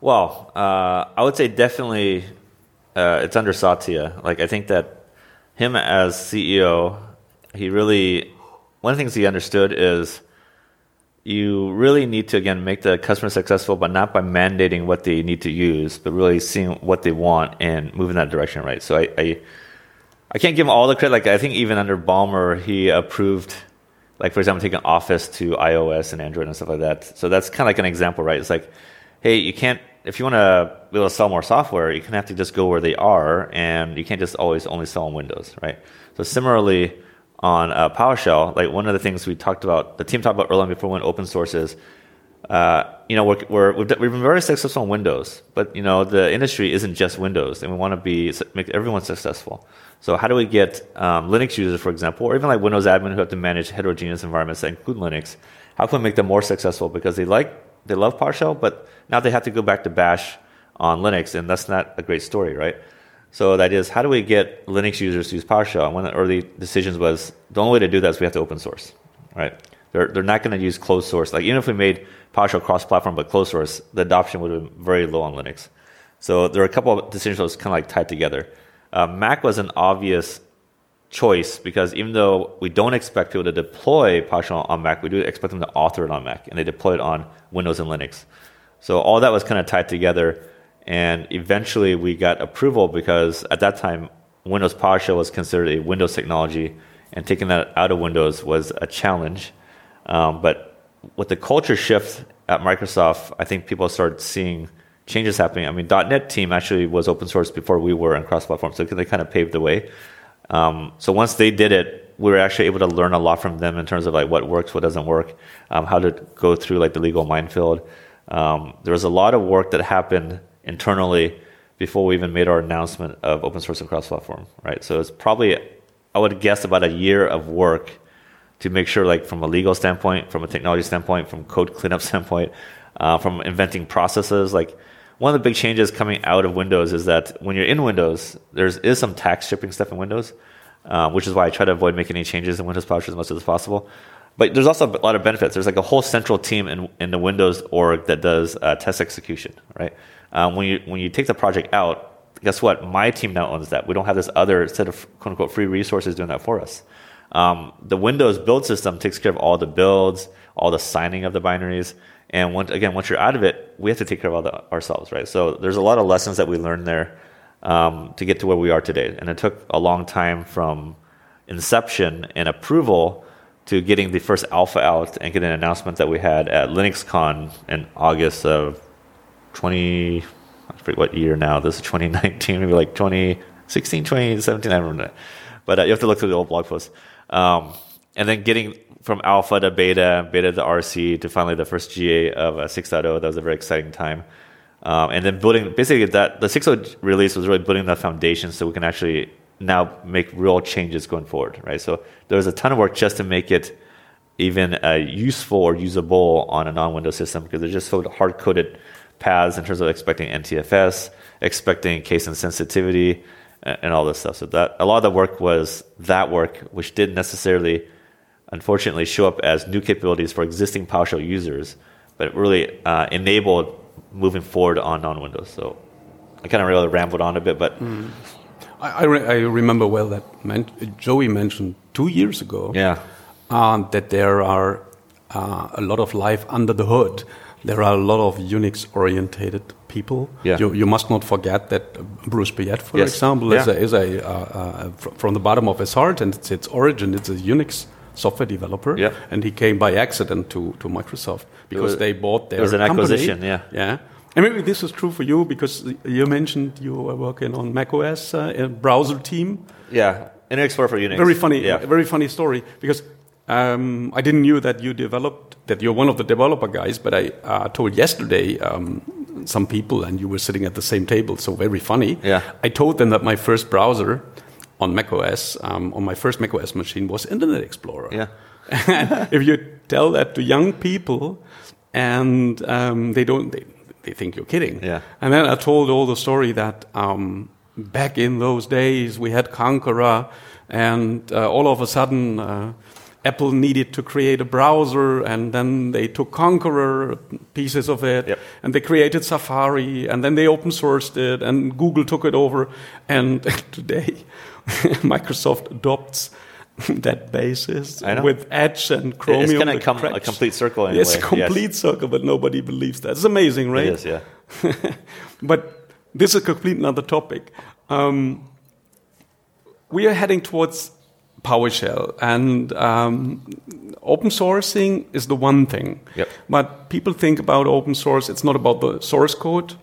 Well, uh, I would say definitely uh, it's under Satya. Like, I think that him as CEO, he really, one of the things he understood is you really need to again make the customer successful, but not by mandating what they need to use, but really seeing what they want and move in that direction, right? So I, I, I can't give him all the credit. Like I think even under Ballmer, he approved, like for example, taking Office to iOS and Android and stuff like that. So that's kind of like an example, right? It's like, hey, you can't if you want to be able to sell more software, you of have to just go where they are, and you can't just always only sell on Windows, right? So similarly on uh, PowerShell, like one of the things we talked about, the team talked about earlier before when open source is, uh, you know, we're, we're, we've, we've been very successful on Windows, but you know, the industry isn't just Windows, and we want to be make everyone successful. So how do we get um, Linux users, for example, or even like Windows admin who have to manage heterogeneous environments that include Linux? How can we make them more successful because they like they love PowerShell, but now they have to go back to Bash on Linux, and that's not a great story, right? So that is, how do we get Linux users to use PowerShell? And one of the early decisions was the only way to do that is we have to open source, right? They're, they're not going to use closed source. Like even if we made PowerShell cross-platform but closed source, the adoption would have been very low on Linux. So there are a couple of decisions that was kind of like tied together. Uh, Mac was an obvious choice because even though we don't expect people to deploy PowerShell on Mac, we do expect them to author it on Mac, and they deploy it on Windows and Linux. So all that was kind of tied together. And eventually we got approval because at that time, Windows PowerShell was considered a Windows technology, and taking that out of Windows was a challenge. Um, but with the culture shift at Microsoft, I think people started seeing changes happening. I mean, .NET team actually was open source before we were in cross-platform, so they kind of paved the way. Um, so once they did it, we were actually able to learn a lot from them in terms of like what works, what doesn't work, um, how to go through like the legal minefield. Um, there was a lot of work that happened internally before we even made our announcement of open source and cross-platform, right? So it's probably, I would guess, about a year of work to make sure, like from a legal standpoint, from a technology standpoint, from code cleanup standpoint, uh, from inventing processes. Like one of the big changes coming out of Windows is that when you're in Windows, there is some tax stripping stuff in Windows, uh, which is why I try to avoid making any changes in Windows PowerShell as much as possible. But there's also a lot of benefits. There's like a whole central team in, in the Windows org that does uh, test execution, right? Um, when you when you take the project out, guess what? My team now owns that. We don't have this other set of quote unquote free resources doing that for us. Um, the Windows build system takes care of all the builds, all the signing of the binaries, and once, again, once you're out of it, we have to take care of all that ourselves, right? So there's a lot of lessons that we learned there um, to get to where we are today, and it took a long time from inception and approval to getting the first alpha out and getting an announcement that we had at LinuxCon in August of 20, I forget what year now. This is 2019, maybe like 2016, 2017. I don't remember. But uh, you have to look through the old blog posts. Um, and then getting from alpha to beta, beta to RC to finally the first GA of uh, 6.0. That was a very exciting time. Um, and then building basically that the 6.0 release was really building the foundation so we can actually now make real changes going forward, right? So there was a ton of work just to make it even uh, useful or usable on a non-Windows system because they're just so hard-coded paths in terms of expecting NTFS, expecting case insensitivity, and, and all this stuff. So that a lot of the work was that work, which didn't necessarily, unfortunately, show up as new capabilities for existing PowerShell users, but it really uh, enabled moving forward on non-Windows. So I kind of really rambled on a bit, but. Mm. I, I, re I, remember well that Joey mentioned two years ago yeah. Uh, that there are uh, a lot of life under the hood there are a lot of Unix orientated people. Yeah. You, you must not forget that Bruce Payette, for yes. example, yeah. is a, is a uh, uh, from the bottom of his heart and it's its origin, it's a Unix software developer. Yeah. And he came by accident to, to Microsoft because was, they bought their It was an company. acquisition, yeah. Yeah. And maybe this is true for you because you mentioned you were working on macOS, uh, browser team. Yeah, Internet Explorer for Unix. Very funny, yeah. very funny story because um, I didn't knew that you developed that you're one of the developer guys, but I uh, told yesterday um, some people, and you were sitting at the same table, so very funny. Yeah. I told them that my first browser on macOS, um, on my first macOS machine, was Internet Explorer. Yeah. if you tell that to young people, and um, they don't, they, they think you're kidding. Yeah. And then I told all the story that um, back in those days we had Konqueror, and uh, all of a sudden. Uh, Apple needed to create a browser, and then they took Konqueror pieces of it, yep. and they created Safari, and then they open sourced it, and Google took it over. And today, Microsoft adopts that basis with Edge and Chromium. It's going to come a complete circle. Anyway. It's a complete yes. circle, but nobody believes that. It's amazing, right? It is, yeah. but this is a complete another topic. Um, we are heading towards PowerShell. And um, open sourcing is the one thing. Yep. But people think about open source, it's not about the source code.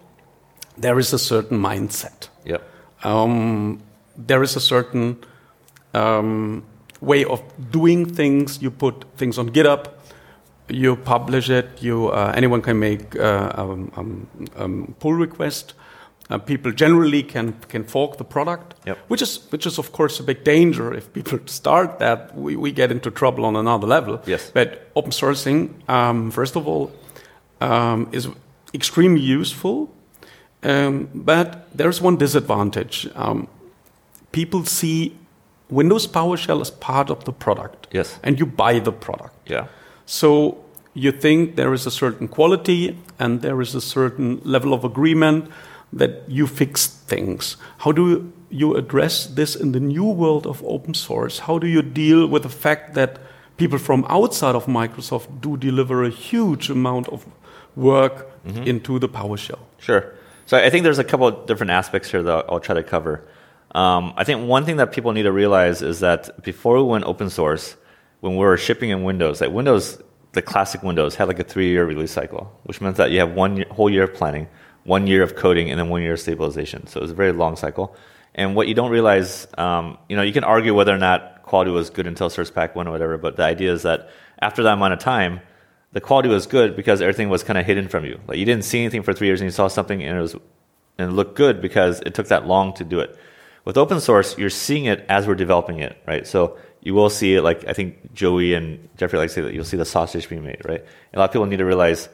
There is a certain mindset. Yep. Um, there is a certain um, way of doing things. You put things on GitHub, you publish it, you, uh, anyone can make uh, um, um, um pull request. Uh, people generally can can fork the product, yep. which is which is of course a big danger. If people start that, we, we get into trouble on another level. Yes. But open sourcing, um, first of all, um, is extremely useful. Um, but there's one disadvantage. Um, people see Windows PowerShell as part of the product. Yes. And you buy the product. Yeah. So you think there is a certain quality and there is a certain level of agreement that you fix things. How do you address this in the new world of open source? How do you deal with the fact that people from outside of Microsoft do deliver a huge amount of work mm-hmm. into the PowerShell? Sure. So I think there's a couple of different aspects here that I'll try to cover. Um, I think one thing that people need to realize is that before we went open source, when we were shipping in Windows, like Windows the classic Windows had like a three-year release cycle, which meant that you have one year, whole year of planning, one year of coding, and then one year of stabilization. So it was a very long cycle. And what you don't realize, um, you know, you can argue whether or not quality was good until Service Pack 1 or whatever, but the idea is that after that amount of time, the quality was good because everything was kind of hidden from you. Like you didn't see anything for three years and you saw something and it was and it looked good because it took that long to do it. With open source, you're seeing it as we're developing it, right? So you will see it like I think Joey and Jeffrey like say that you'll see the sausage being made, right? And a lot of people need to realize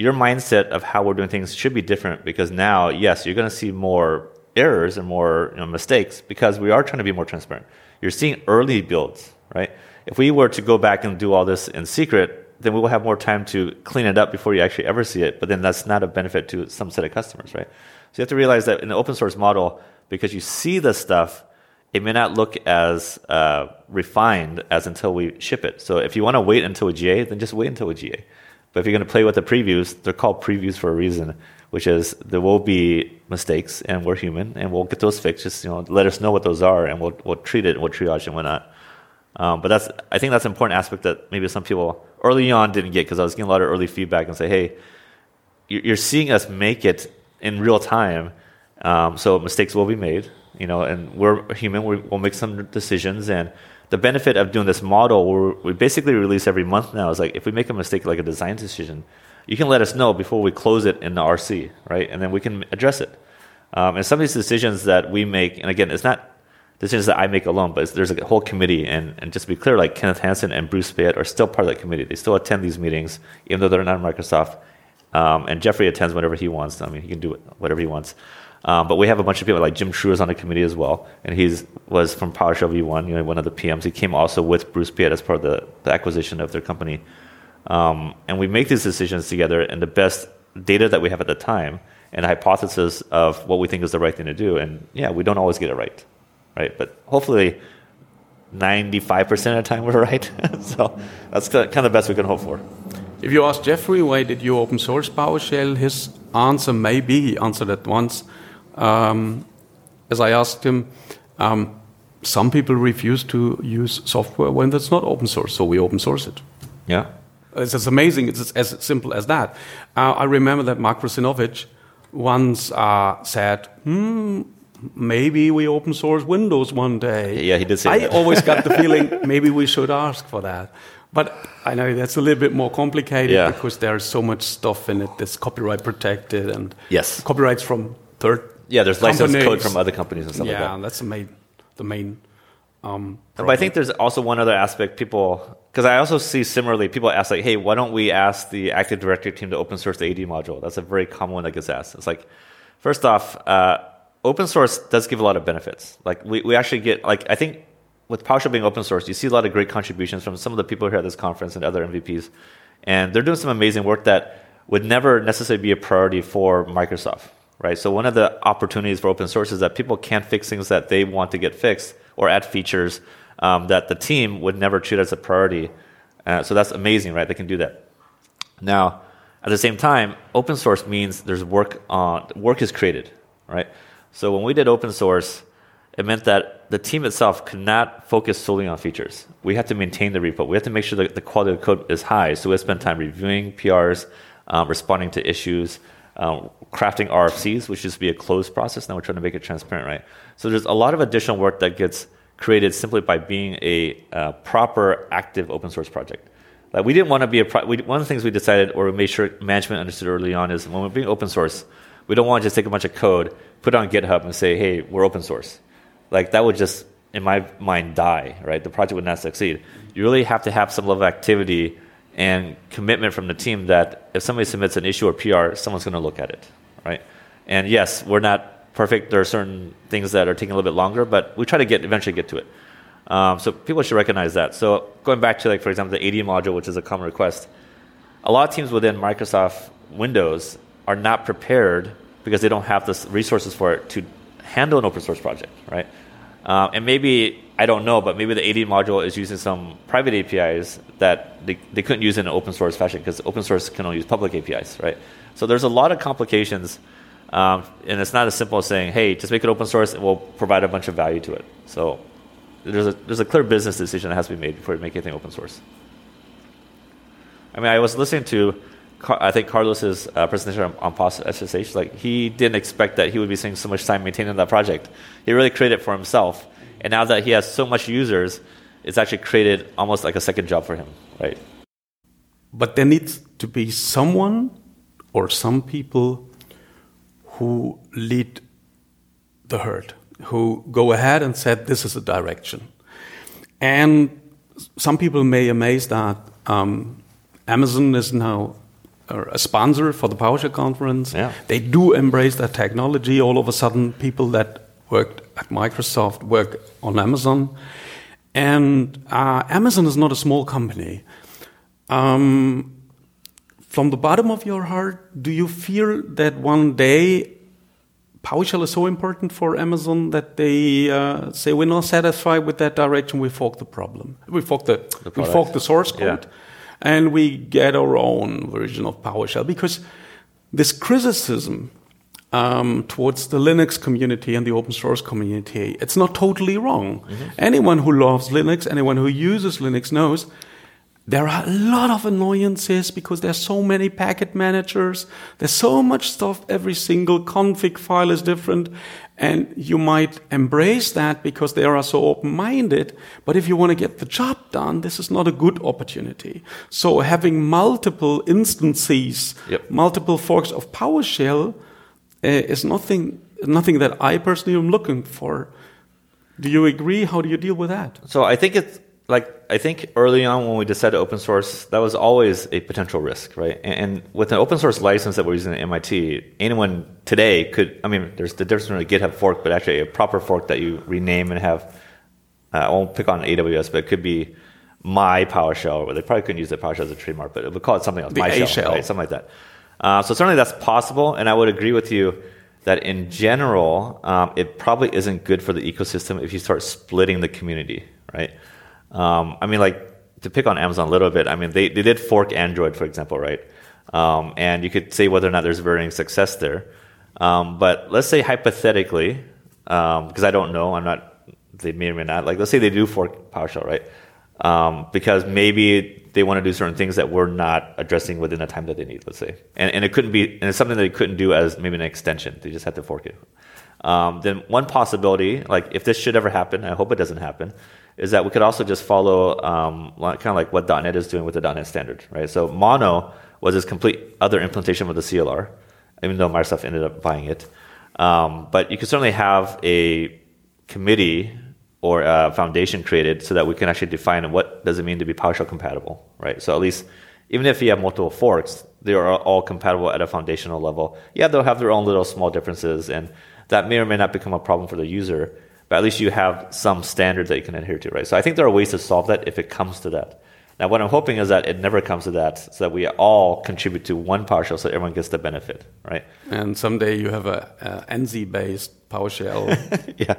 your mindset of how we're doing things should be different because now, yes, you're going to see more errors and more you know, mistakes because we are trying to be more transparent. You're seeing early builds, right? If we were to go back and do all this in secret, then we will have more time to clean it up before you actually ever see it. But then that's not a benefit to some set of customers, right? So you have to realize that in the open source model, because you see the stuff, it may not look as uh, refined as until we ship it. So if you want to wait until a GA, then just wait until a GA. But if you're going to play with the previews, they're called previews for a reason, which is there will be mistakes, and we're human, and we'll get those fixed. Just you know, let us know what those are, and we'll we'll treat it, and we'll triage and whatnot. Um, but that's I think that's an important aspect that maybe some people early on didn't get because I was getting a lot of early feedback and say, hey, you're seeing us make it in real time, um, so mistakes will be made, you know, and we're human. We, will make some decisions, and the benefit of doing this model, where we basically release every month now, is like if we make a mistake, like a design decision, you can let us know before we close it in the RC, right? And then we can address it. Um, and some of these decisions that we make, and again, it's not decisions that I make alone, but there's a whole committee. And, and just to be clear, like Kenneth Hansen and Bruce Payette are still part of that committee. They still attend these meetings, even though they're not Microsoft. Um, and Jeffrey attends whenever he wants. I mean, he can do whatever he wants. Um, but we have a bunch of people like Jim Truher is on the committee as well, and he was from PowerShell V1, you know, one of the PMs. He came also with Bruce Payette as part of the, the acquisition of their company. Um, and we make these decisions together, and the best data that we have at the time, and hypothesis of what we think is the right thing to do. And yeah, we don't always get it right, right? But hopefully, 95% of the time we're right. so that's kind of the best we can hope for. If you ask Jeffrey why did you open source PowerShell, his answer may be he answered at once um, as I asked him, um, some people refuse to use software when it's not open source, so we open source it. Yeah. It's, it's amazing. It's as simple as that. Uh, I remember that Mark Russinovich once uh, said, hmm, maybe we open source Windows one day. Yeah, he did say I that. always got the feeling maybe we should ask for that. But I know that's a little bit more complicated yeah. because there's so much stuff in it that's copyright protected and yes. copyrights from third yeah, there's licensed code from other companies and stuff yeah, like that. Yeah, that's the main the main. Um, but I think there's also one other aspect people because I also see similarly people ask like, hey, why don't we ask the Active Directory team to open source the AD module? That's a very common one that gets asked. It's like, first off, uh, open source does give a lot of benefits. Like we, we actually get like I think with PowerShell being open source, you see a lot of great contributions from some of the people here at this conference and other MVPs, and they're doing some amazing work that would never necessarily be a priority for Microsoft right? So one of the opportunities for open source is that people can't fix things that they want to get fixed or add features um, that the team would never treat as a priority. Uh, so that's amazing, right? They can do that. Now, at the same time, open source means there's work on work is created, right? So when we did open source, it meant that the team itself could not focus solely on features. We had to maintain the repo. We had to make sure that the quality of code is high. So we spend time reviewing PRs, um, responding to issues, um, crafting RFCs, which used to be a closed process. Now we're trying to make it transparent, right? So there's a lot of additional work that gets created simply by being a uh, proper, active open source project. Like we didn't want to be a pro- we, one of the things we decided or we made sure management understood early on is when we're being open source, we don't want to just take a bunch of code, put it on GitHub, and say, "Hey, we're open source." Like that would just, in my mind, die. Right? The project would not succeed. You really have to have some level of activity and commitment from the team that if somebody submits an issue or PR, someone's going to look at it, right? And yes, we're not perfect. There are certain things that are taking a little bit longer, but we try to get eventually get to it. Um, so people should recognize that. So going back to like for example the AD module, which is a common request, a lot of teams within Microsoft Windows are not prepared because they don't have the resources for it to handle an open source project, right? Uh, and maybe I don't know, but maybe the AD module is using some private APIs that they, they couldn't use in an open source fashion because open source can only use public APIs, right? So there's a lot of complications, um, and it's not as simple as saying, "Hey, just make it open source and we'll provide a bunch of value to it." So there's a there's a clear business decision that has to be made before you make anything open source. I mean, I was listening to, I think Carlos's uh, presentation on, on POS SSH. Like he didn't expect that he would be spending so much time maintaining that project. He really created it for himself, and now that he has so much users, it's actually created almost like a second job for him, right? But there needs to be someone or some people who lead the herd, who go ahead and said this is a direction. And some people may amaze that um, Amazon is now a sponsor for the PowerShell conference. Yeah. They do embrace that technology. All of a sudden, people that worked at Microsoft work on Amazon. And uh, Amazon is not a small company. Um, from the bottom of your heart, do you fear that one day PowerShell is so important for Amazon that they uh, say we're not satisfied with that direction, we fork the problem, we fork the, The we fork the source code, Yeah. and we get our own version of PowerShell because this criticism um, towards the Linux community and the open source community, it's not totally wrong. Anyone who loves Linux, anyone who uses Linux knows there are a lot of annoyances because there's so many packet managers. There's so much stuff. Every single config file is different. And you might embrace that because they are so open-minded. But if you want to get the job done, this is not a good opportunity. So having multiple instances, Yep. multiple forks of PowerShell uh, is nothing, nothing that I personally am looking for. Do you agree? How do you deal with that? So I think it's like I think early on when we decided open source, that was always a potential risk, right? And, and with an open source license that we're using at MIT, anyone today could. I mean, there's the difference between a GitHub fork, but actually a proper fork that you rename and have. Uh, I won't pick on AWS, but it could be my PowerShell, or they probably couldn't use the PowerShell as a trademark, but it would call it something else, The my A shell, shell. right? something like that. Uh, so certainly that's possible, and I would agree with you that in general, um, it probably isn't good for the ecosystem if you start splitting the community, right? Um, I mean, like to pick on Amazon a little bit. I mean, they, they did fork Android, for example, right? Um, and you could say whether or not there's varying success there. Um, but let's say hypothetically, because I don't know, I'm not. They may or may not. Like, let's say they do fork PowerShell, right? Um, because maybe they want to do certain things that we're not addressing within the time that they need. Let's say, and, and it couldn't be, and it's something that they couldn't do as maybe an extension. They just had to fork it. Um, then one possibility, like if this should ever happen, I hope it doesn't happen, is that we could also just follow um, kind of like what .NET is doing with the .NET standard, right? So Mono was this complete other implementation of the CLR, even though Microsoft ended up buying it. Um, but you could certainly have a committee or a foundation created so that we can actually define what does it mean to be PowerShell compatible, right? So at least even if you have multiple forks, they are all compatible at a foundational level. Yeah, they'll have their own little small differences, and that may or may not become a problem for the user. But at least you have some standard that you can adhere to, right? So I think there are ways to solve that if it comes to that. Now, what I'm hoping is that it never comes to that, so that we all contribute to one PowerShell, so everyone gets the benefit, right? And someday you have a, a ANSI-based PowerShell, yeah,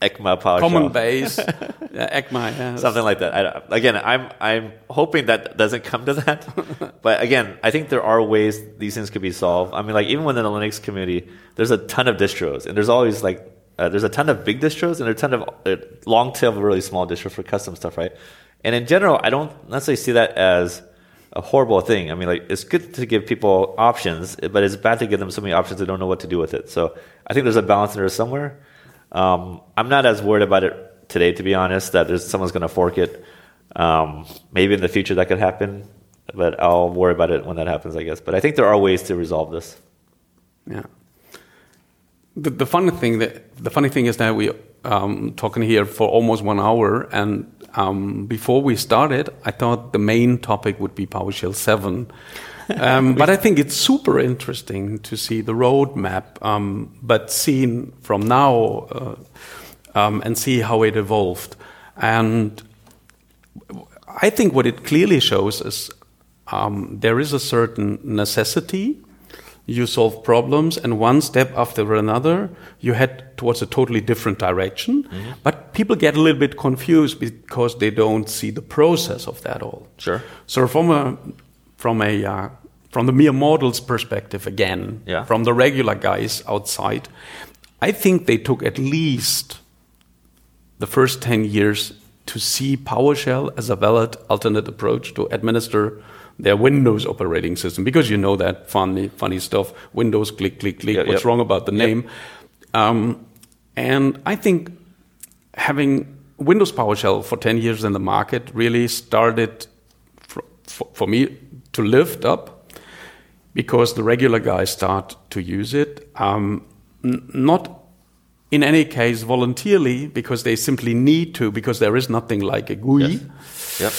ECMA PowerShell. common base, yeah, ECMA, yeah. something like that. I, again, I'm I'm hoping that doesn't come to that. but again, I think there are ways these things could be solved. I mean, like even within the Linux community, there's a ton of distros, and there's always like uh, there's a ton of big distros and there's a ton of uh, long tail, of really small distros for custom stuff, right? And in general, I don't necessarily see that as a horrible thing. I mean, like it's good to give people options, but it's bad to give them so many options they don't know what to do with it. So I think there's a balance in there somewhere. Um, I'm not as worried about it today, to be honest, that there's someone's going to fork it. Um, maybe in the future that could happen, but I'll worry about it when that happens, I guess. But I think there are ways to resolve this. Yeah. The, the funny thing that the funny thing is that we um, talking here for almost one hour, and um, before we started, I thought the main topic would be PowerShell seven. Um, but I think it's super interesting to see the roadmap, um, but seen from now uh, um, and see how it evolved. And I think what it clearly shows is um, there is a certain necessity. You solve problems, and one step after another, you head towards a totally different direction. But people get a little bit confused because they don't see the process of that all. Sure. So from a from a uh, from the mere models perspective again, Yeah. from the regular guys outside, I think they took at least the first 10 years to see PowerShell as a valid alternate approach to administer their Windows operating system because you know that funny, funny stuff. Windows, click, click, click. What's wrong about the name? Um, and I think having Windows PowerShell for 10 years in the market really started for, for, for me to lift up because the regular guys start to use it. Um, not in any case voluntarily because they simply need to because there is nothing like a GUI. Yes. Yep.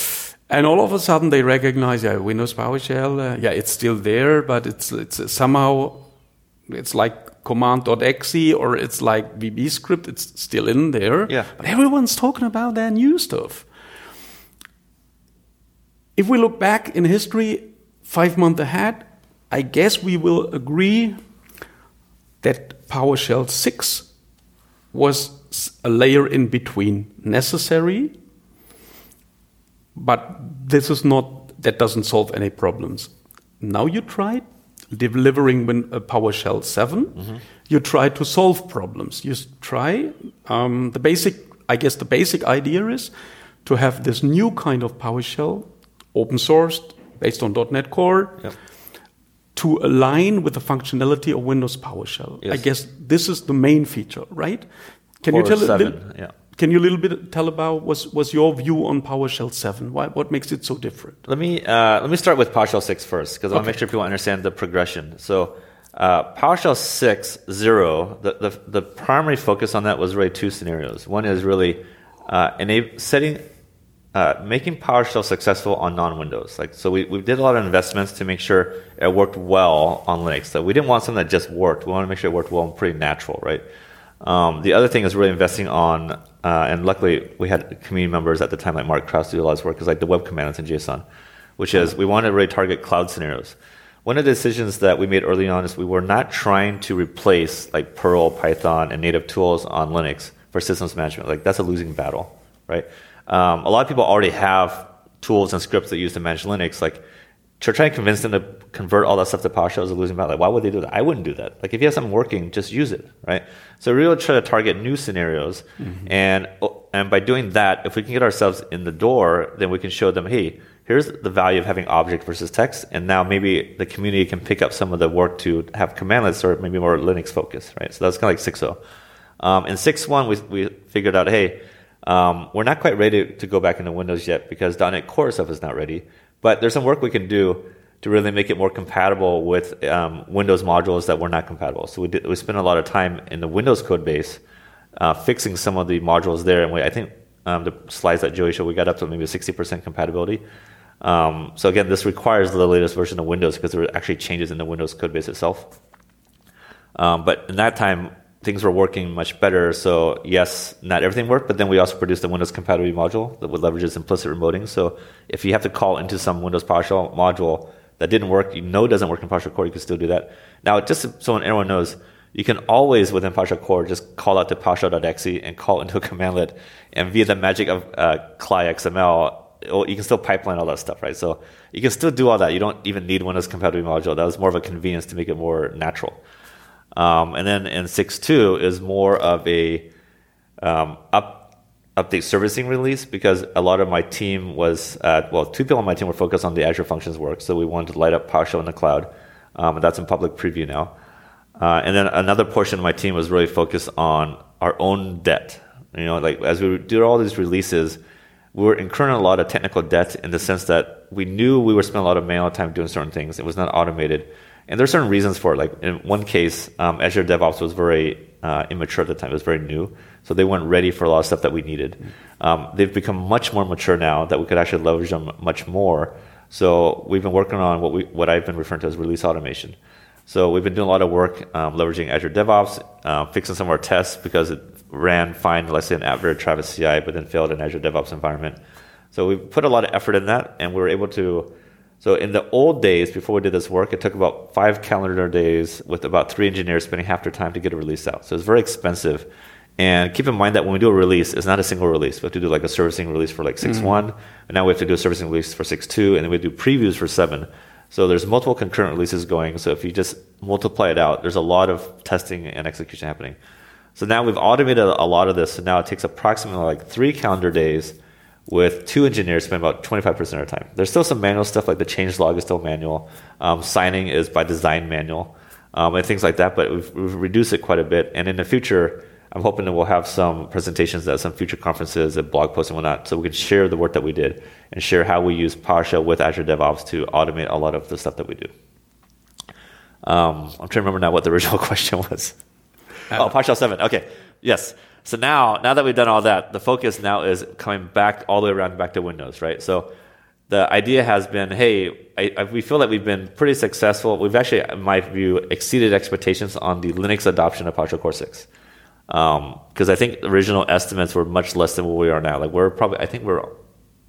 And all of a sudden they recognize, yeah, Windows PowerShell, uh, yeah, it's still there, but it's it's somehow it's like command.exe or it's like VB script, it's still in there. Yeah. But everyone's talking about their new stuff. If we look back in history, five months ahead, I guess we will agree that PowerShell 6 was a layer in between necessary but this is not, that doesn't solve any problems. Now you try delivering a PowerShell 7, mm-hmm. you try to solve problems. You try, um, the basic, I guess the basic idea is to have this new kind of PowerShell, open sourced, based on .NET Core, to align with the functionality of Windows PowerShell. Yes. I guess this is the main feature, right? Can you tell seven, yeah. Can you a little bit tell about was was your view on PowerShell 7? Why, what makes it so different? Let me uh, let me start with PowerShell 6 first because I want to make sure people understand the progression. So uh, PowerShell 6 0, the, the, the primary focus on that was really two scenarios. One is really uh, setting uh, making PowerShell successful on non-Windows. Like so, we, we did a lot of investments to make sure it worked well on Linux. So we didn't want something that just worked. We wanted to make sure it worked well and pretty natural, right? Um, the other thing is really investing on, uh, and luckily we had community members at the time like Mark Kraus do a lot of work, is like the web commands in JSON, which is we wanted to really target cloud scenarios. One of the decisions that we made early on is we were not trying to replace like Perl, Python, and native tools on Linux for systems management. Like that's a losing battle, right? Um, a lot of people already have tools and scripts that use to manage Linux. Like to try and convince them to convert all that stuff to PowerShell is a losing battle. Like, why would they do that? I wouldn't do that. Like, if you have something working, just use it, right? So we really try to target new scenarios, mm-hmm. and and by doing that, if we can get ourselves in the door, then we can show them, hey, here's the value of having object versus text, and now maybe the community can pick up some of the work to have commandlets or maybe more Linux focus, right? So that's kind of like 6.0. Um, in 6.1, we we figured out, hey, um, we're not quite ready to go back into Windows yet because .NET Core stuff is not ready. But there's some work we can do to really make it more compatible with um, Windows modules that were not compatible. So we did, we spent a lot of time in the Windows code base uh, fixing some of the modules there, and we, I think um, the slides that Joey showed, we got up to maybe 60% compatibility. Um, so again, this requires the latest version of Windows because there were actually changes in the Windows code base itself. Um, but in that time, things were working much better. So yes, not everything worked, but then we also produced a Windows compatibility module that would leverage implicit remoting. So if you have to call into some Windows PowerShell module that didn't work, you know doesn't work in PowerShell Core, you can still do that. Now, just so everyone knows, you can always within PowerShell Core just call out to PowerShell.exe and call into a commandlet, and via the magic of uh, CLI XML, you can still pipeline all that stuff, right? So you can still do all that. You don't even need Windows compatibility module. That was more of a convenience to make it more natural. Um, and then in 6.2 is more of a um, up, update servicing release because a lot of my team was, uh, well, two people on my team were focused on the Azure Functions work. So we wanted to light up PowerShell in the cloud. Um, and that's in public preview now. Uh, and then another portion of my team was really focused on our own debt. You know, like as we do all these releases, we were incurring a lot of technical debt in the sense that we knew we were spending a lot of manual time doing certain things. It was not automated. And there are certain reasons for it. Like in one case, um, Azure DevOps was very uh, immature at the time. It was very new, so they weren't ready for a lot of stuff that we needed. Um, they've become much more mature now that we could actually leverage them much more. So we've been working on what we what I've been referring to as release automation. So we've been doing a lot of work um, leveraging Azure DevOps, uh, fixing some of our tests because it ran fine, let's say, in Avid Travis CI, but then failed in Azure DevOps environment. So we've put a lot of effort in that, and we were able to so in the old days, before we did this work, it took about five calendar days with about three engineers spending half their time to get a release out. So it's very expensive. And keep in mind that when we do a release, it's not a single release. We have to do like a servicing release for like 6.1, mm-hmm. and now we have to do a servicing release for 6.2, and then we do previews for 7. So there's multiple concurrent releases going. So if you just multiply it out, there's a lot of testing and execution happening. So now we've automated a lot of this. So now it takes approximately like three calendar days with two engineers spend about 25% of our time. There's still some manual stuff, like the change log is still manual. Um, signing is by design manual, um, and things like that, but we've, we've, reduced it quite a bit. And in the future, I'm hoping that we'll have some presentations at some future conferences and blog posts and whatnot, so we can share the work that we did and share how we use PowerShell with Azure DevOps to automate a lot of the stuff that we do. Um, I'm trying to remember now what the original question was. Uh, oh, PowerShell 7. Okay. Yes. So now, now that we've done all that, the focus now is coming back all the way around back to Windows, right? So the idea has been, hey, I, I, we feel that we've been pretty successful. We've actually, in my view, exceeded expectations on the Linux adoption of PowerShell Core 6. Because um, I think original estimates were much less than what we are now. Like we're probably, I think we're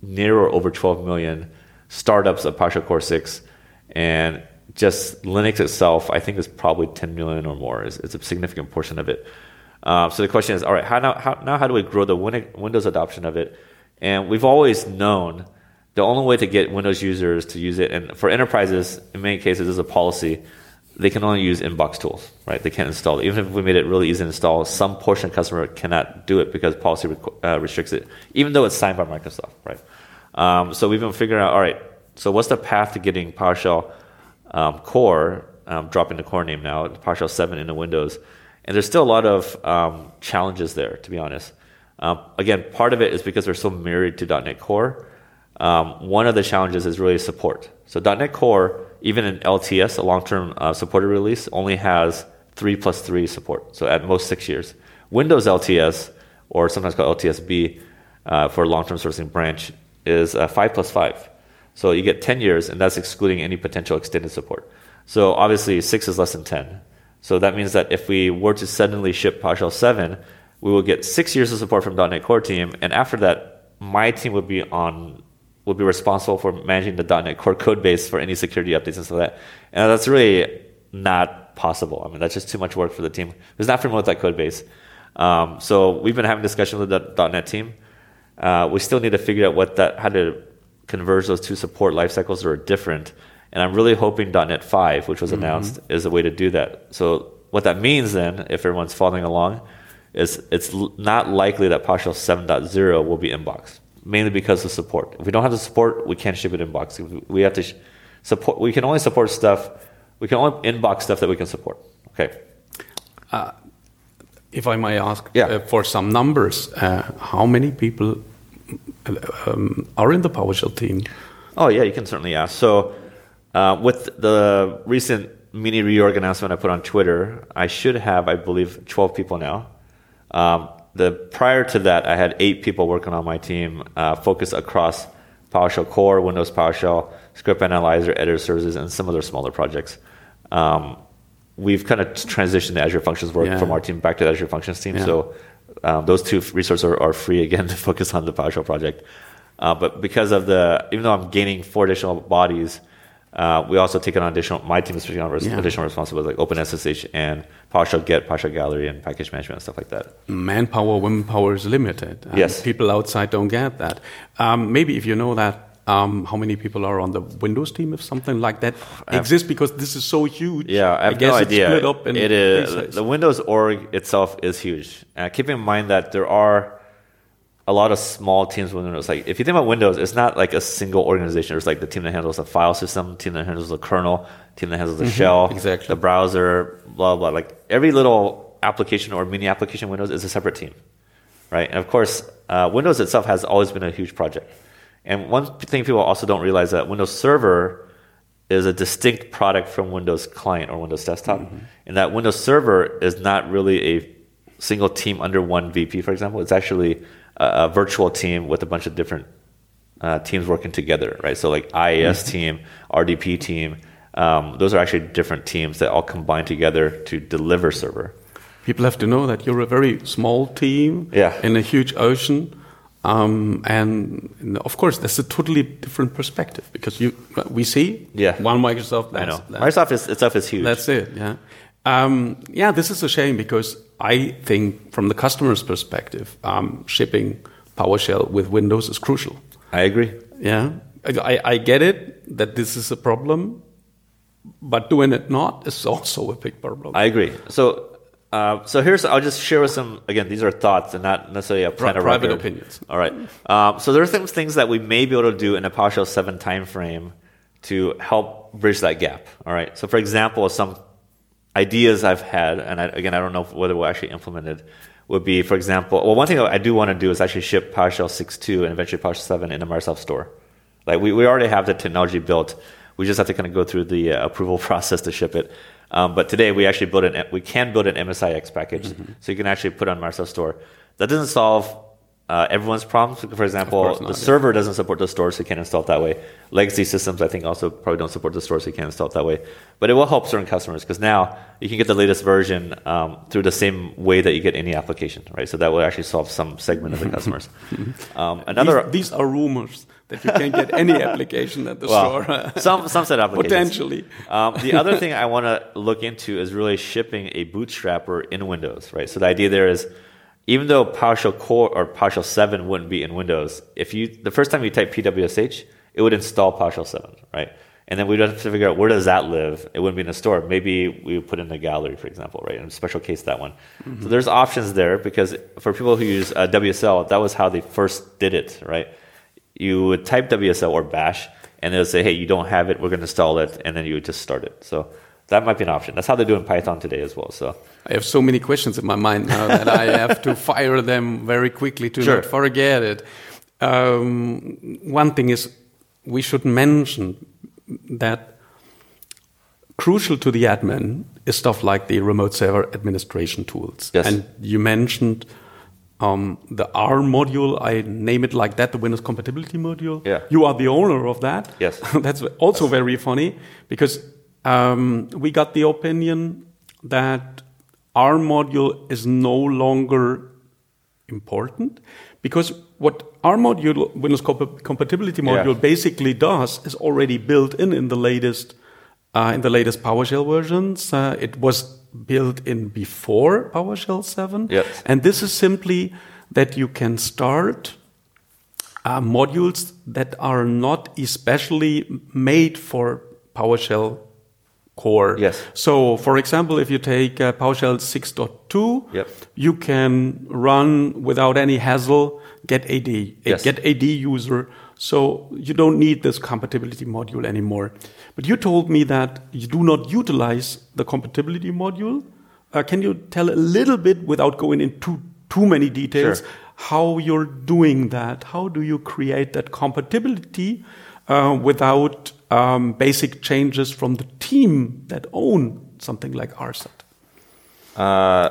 near or over 12 million startups of PowerShell Core 6, and just Linux itself, I think is probably 10 million or more. It's, it's a significant portion of it. Uh, so the question is, all right, how now, how, now how do we grow the Windows adoption of it? And we've always known the only way to get Windows users to use it, and for enterprises, in many cases, is a policy they can only use inbox tools, right? They can't install it. Even if we made it really easy to install, some portion of customer cannot do it because policy uh, restricts it, even though it's signed by Microsoft, right? Um, so we've been figuring out, all right, so what's the path to getting PowerShell um, Core, um, dropping the core name now, PowerShell 7 into Windows, and there's still a lot of um, challenges there, to be honest. Um, again, part of it is because we're so married to .NET Core. Um, one of the challenges is really support. So .NET Core, even in LTS, a long-term uh, supported release, only has three plus three support. So at most six years. Windows LTS, or sometimes called LTSB uh, for long-term servicing branch, is uh, five plus five. So you get 10 years, and that's excluding any potential extended support. So obviously, six is less than 10. So that means that if we were to suddenly ship PowerShell 7, we will get six years of support from .NET Core team, and after that, my team would be on would be responsible for managing the .NET Core code base for any security updates and stuff like that. And that's really not possible. I mean, that's just too much work for the team. There's not familiar with that code base. Um, so we've been having discussions with the .NET team. Uh, we still need to figure out what that how to converge those two support life cycles that are different and I'm really hoping .NET 5, which was mm-hmm. announced, is a way to do that. So what that means then, if everyone's following along, is it's not likely that PowerShell 7.0 will be inbox, mainly because of support. If we don't have the support, we can't ship it inbox. We have to sh- support. We can only support stuff. We can only inbox stuff that we can support. Okay. Uh, if I may ask yeah. uh, for some numbers, uh, how many people um, are in the PowerShell team? Oh yeah, you can certainly ask. So uh, with the recent mini reorg announcement I put on Twitter, I should have, I believe, 12 people now. Um, the prior to that, I had eight people working on my team, uh, focused across PowerShell Core, Windows PowerShell, Script Analyzer, Editor Services, and some other smaller projects. Um, we've kind of transitioned the Azure Functions work yeah. from our team back to the Azure Functions team. Yeah. So um, those two resources are, are, free again to focus on the PowerShell project. Uh, but because of the, even though I'm gaining four additional bodies, uh, we also take on additional, my team is taking on res- yeah. additional responsibilities like OpenSSH and PowerShell Get, PowerShell Gallery, and package management and stuff like that. Manpower, womanpower is limited. yes. People outside don't get that. Um, maybe if you know that, um, how many people are on the Windows team if something like that exists? Because this is so huge. Yeah, I have I guess no idea. Split up in it is the Windows org itself is huge. Uh, keep in mind that there are a lot of small teams within Windows. Like if you think about Windows, it's not like a single organization. It's like the team that handles the file system, team that handles the kernel, team that handles the mm-hmm, shell, exactly. the browser, blah blah. Like every little application or mini application Windows is a separate team, right? And of course, uh, Windows itself has always been a huge project. And one thing people also don't realize that Windows Server is a distinct product from Windows Client or Windows Desktop, mm-hmm. and that Windows Server is not really a single team under one VP, for example. It's actually a, virtual team with a bunch of different uh, teams working together, right? So like IIS mm-hmm. team, RDP team, um, those are actually different teams that all combine together to deliver server. People have to know that you're a very small team yeah. in a huge ocean. Um, and of course, that's a totally different perspective because you we see yeah. one Microsoft. I know Microsoft is, itself is huge. That's it. Yeah, um, yeah. This is a shame because I think from the customer's perspective, um, shipping PowerShell with Windows is crucial. I agree. Yeah, I, I get it that this is a problem, but doing it not is also a big problem. I agree. So Uh, so here's I'll just share with some again. These are thoughts and not necessarily a plan Pri- private record. opinions. All right. Um, so there are things things that we may be able to do in a PowerShell seven timeframe to help bridge that gap. All right. So for example, some ideas I've had, and I, again I don't know whether we'll actually implement it, would be for example. Well, one thing I do want to do is actually ship PowerShell 6.2 and eventually PowerShell 7 in the Microsoft Store. Like we, we already have the technology built. We just have to kind of go through the uh, approval process to ship it. Um, but today we actually build an we can build an MSIX package, so you can actually put it on Microsoft Store. That doesn't solve uh, everyone's problems. For example, the server doesn't support the store, so you can't install it that way. Legacy systems, I think, also probably don't support the store, so you can't install it that way. But it will help certain customers because now you can get the latest version um, through the same way that you get any application, right? So that will actually solve some segment of the customers. Um, another these, these are rumors that you can't get any application at the well, store. some some set applications Potentially. Um, the other thing I want to look into is really shipping a bootstrapper in Windows, right? So the idea there is, even though PowerShell Core or PowerShell 7 wouldn't be in Windows, if you the first time you type PWSH, it would install PowerShell 7, right? And then we'd have to figure out where does that live. It wouldn't be in the store. Maybe we would put it in the gallery, for example, right? In a special case, that one. So there's options there because for people who use uh, WSL, that was how they first did it, right? You would type WSL or Bash, and they'll say, "Hey, you don't have it. We're going to install it," and then you would just start it. So that might be an option. That's how they do in Python today as well. So I have so many questions in my mind now that I have to fire them very quickly to Sure. not forget it. Um, one thing is, we should mention that crucial to the admin is stuff like the remote server administration tools. Yes. And you mentioned um, the R module, I name it like that, the Windows compatibility module. Yeah. You are the owner of that. Yes. That's also very funny because um, we got the opinion that our module is no longer important because what our module, Windows compa- compatibility Yeah. module, basically does is already built in in the latest uh, in the latest PowerShell versions. Uh, it was built in before PowerShell 7, Yes. and this is simply that you can start uh, modules that are not especially made for PowerShell core. Yes. So, for example, if you take uh, PowerShell 6.2, Yep. you can run without any hassle get AD, Yes. get AD user. So you don't need this compatibility module anymore. But you told me that you do not utilize the compatibility module. Uh, can you tell a little bit, without going into too many details, Sure. how you're doing that? How do you create that compatibility uh, without um, basic changes from the team that own something like RSAT? Uh,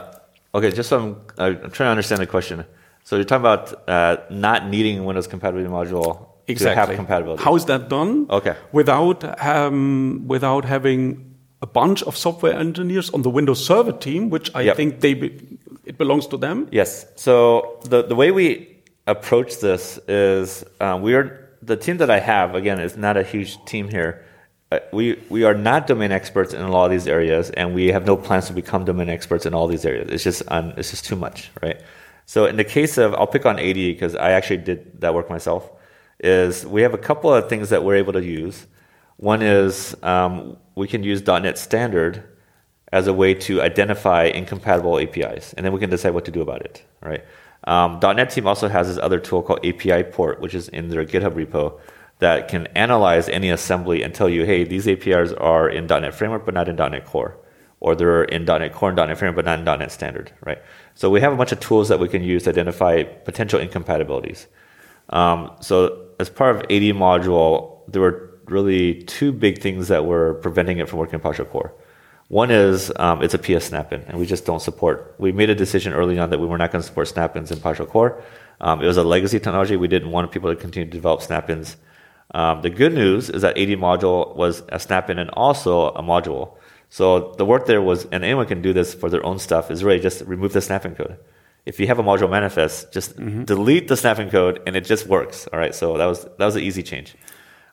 okay, just so I'm, I'm trying to understand the question. So you're talking about uh, not needing Windows compatibility module to have compatibility. How is that done? Okay. Without um, without having a bunch of software engineers on the Windows Server team, which I Yep. think they be, it belongs to them. Yes. So the the way we approach this is uh, we are the team that I have. Again, is not a huge team here. Uh, we we are not domain experts in a lot of these areas, and we have no plans to become domain experts in all these areas. It's just it's just too much, right? So in the case of I'll pick on AD because I actually did that work myself. Is we have a couple of things that we're able to use. One is um, we can use .NET Standard as a way to identify incompatible APIs, and then we can decide what to do about it. Right? Um, .NET team also has this other tool called API Port, which is in their GitHub repo that can analyze any assembly and tell you, hey, these APIs are in .NET Framework but not in .NET Core, or they're in .NET Core and .NET Framework but not in .NET Standard. Right? So we have a bunch of tools that we can use to identify potential incompatibilities. Um, so as part of AD module, there were really two big things that were preventing it from working in PowerShell Core. One is um, it's a PS snap-in, and we just don't support. We made a decision early on that we were not going to support snap-ins in PowerShell Core. Um, it was a legacy technology. We didn't want people to continue to develop snap-ins. Um, the good news is that AD module was a snap-in and also a module. So the work there was, and anyone can do this for their own stuff, is really just remove the snap-in code. If you have a module manifest, just delete the snap-in code, and it just works. All right. So that was that was an easy change,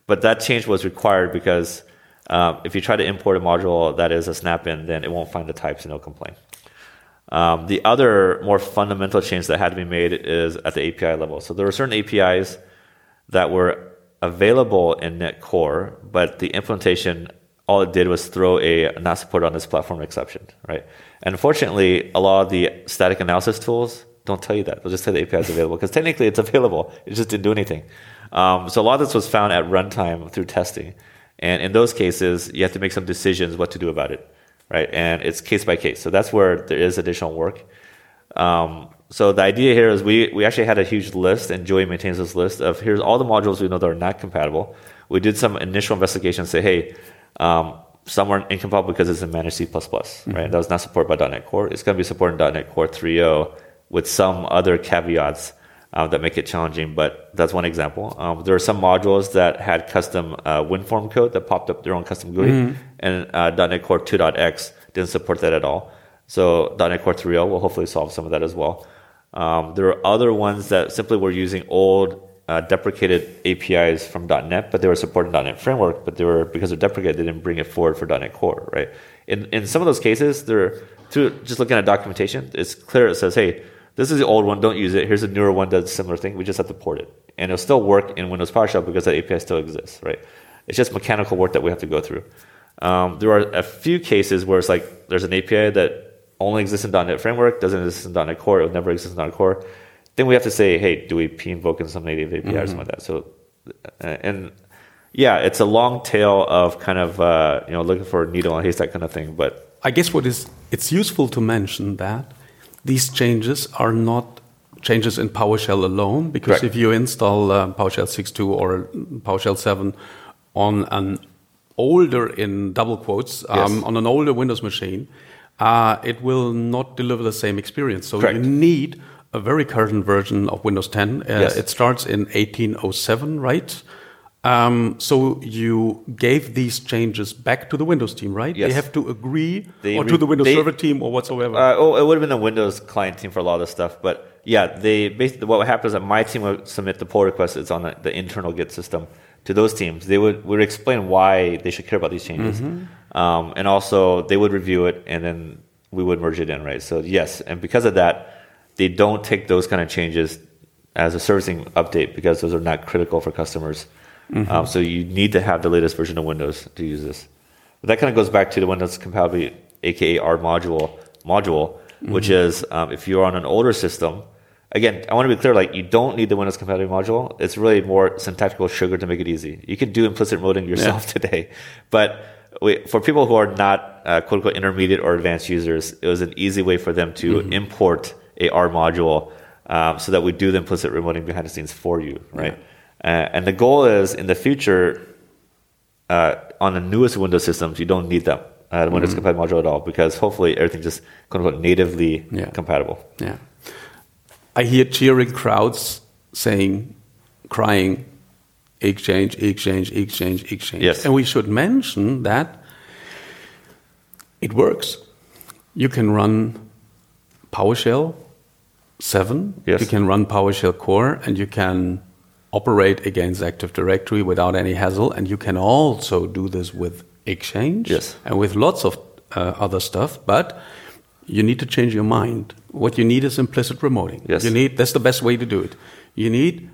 but that change was required because um, if you try to import a module that is a snap-in, then it won't find the types and it'll complain. Um, the other more fundamental change that had to be made is at the API level. So there were certain APIs that were available in NetCore, but the implementation all it did was throw a not supported on this platform exception, right? And unfortunately, a lot of the static analysis tools don't tell you that. They'll just say the API is available because technically it's available. It just didn't do anything. Um, so a lot of this was found at runtime through testing. And in those cases, you have to make some decisions what to do about it, right? And it's case by case. So that's where there is additional work. Um, so the idea here is we, we actually had a huge list, and Joey maintains this list of here's all the modules we know that are not compatible. We did some initial investigation, and say, hey, um, some are incompatible because it's in managed C++, mm-hmm. right? That was not supported by .NET Core. It's going to be supported in .NET Core 3.0 with some other caveats uh, that make it challenging, but that's one example. Um, there are some modules that had custom uh, WinForm code that popped up their own custom GUI, mm-hmm. and uh, .NET Core 2.x didn't support that at all. So .NET Core 3.0 will hopefully solve some of that as well. Um, there are other ones that simply were using old uh, deprecated APIs from .NET, but they were supporting .NET Framework, but they were because they're deprecated, they didn't bring it forward for .NET Core, right? In in some of those cases, they're through just looking at documentation, it's clear. It says, hey, this is the old one, don't use it. Here's a newer one that's a similar thing. We just have to port it. And it'll still work in Windows PowerShell because that API still exists, right? It's just mechanical work that we have to go through. Um, there are a few cases where it's like there's an API that only exists in .NET Framework, doesn't exist in .NET Core, it will never exist in .NET Core. Then we have to say, hey, do we p-invoke in some native API mm-hmm. or something like that? So, uh, and yeah, it's a long tail of kind of uh, you know looking for a needle in a haystack kind of thing. But I guess what is it's useful to mention that these changes are not changes in PowerShell alone, because Correct. if you install uh, PowerShell 6.2 or PowerShell 7 on an older, in double quotes, um, yes. on an older Windows machine, uh, it will not deliver the same experience. So Correct. you need a very current version of Windows 10. Uh, yes. It starts in 1807, right? Um, so you gave these changes back to the Windows team, right? Yes. They have to agree, they or to the Windows they, Server team, or whatsoever. Uh, oh, it would have been the Windows client team for a lot of this stuff, but yeah, they basically what happens is that my team would submit the pull request. It's on the, the, internal Git system to those teams. They would would explain why they should care about these changes, mm-hmm. um, and also they would review it, and then we would merge it in, right? So yes, and because of that, they don't take those kind of changes as a servicing update because those are not critical for customers. Mm-hmm. Um, so you need to have the latest version of Windows to use this. But that kind of goes back to the Windows compatibility, aka R module module, mm-hmm. which is um, if you're on an older system. Again, I want to be clear. Like, you don't need the Windows compatibility module. It's really more syntactical sugar to make it easy. You can do implicit remoting yourself yeah. today, but we, for people who are not uh, quote unquote intermediate or advanced users, it was an easy way for them to mm-hmm. import a R module um, so that we do the implicit remoting behind the scenes for you, right? Yeah. Uh, and the goal is in the future, uh, on the newest Windows systems, you don't need them, uh, the Windows mm-hmm. compatible module at all, because hopefully everything's just quote unquote natively yeah. compatible. Yeah. I hear cheering crowds saying, crying, exchange, exchange, exchange, exchange. Yes. And we should mention that it works. You can run PowerShell 7, yes. you can run PowerShell Core, and you can operate against Active Directory without any hassle. And you can also do this with Exchange yes. and with lots of uh, other stuff. But you need to change your mind. What you need is implicit remoting. Yes. You need that's the best way to do it. You need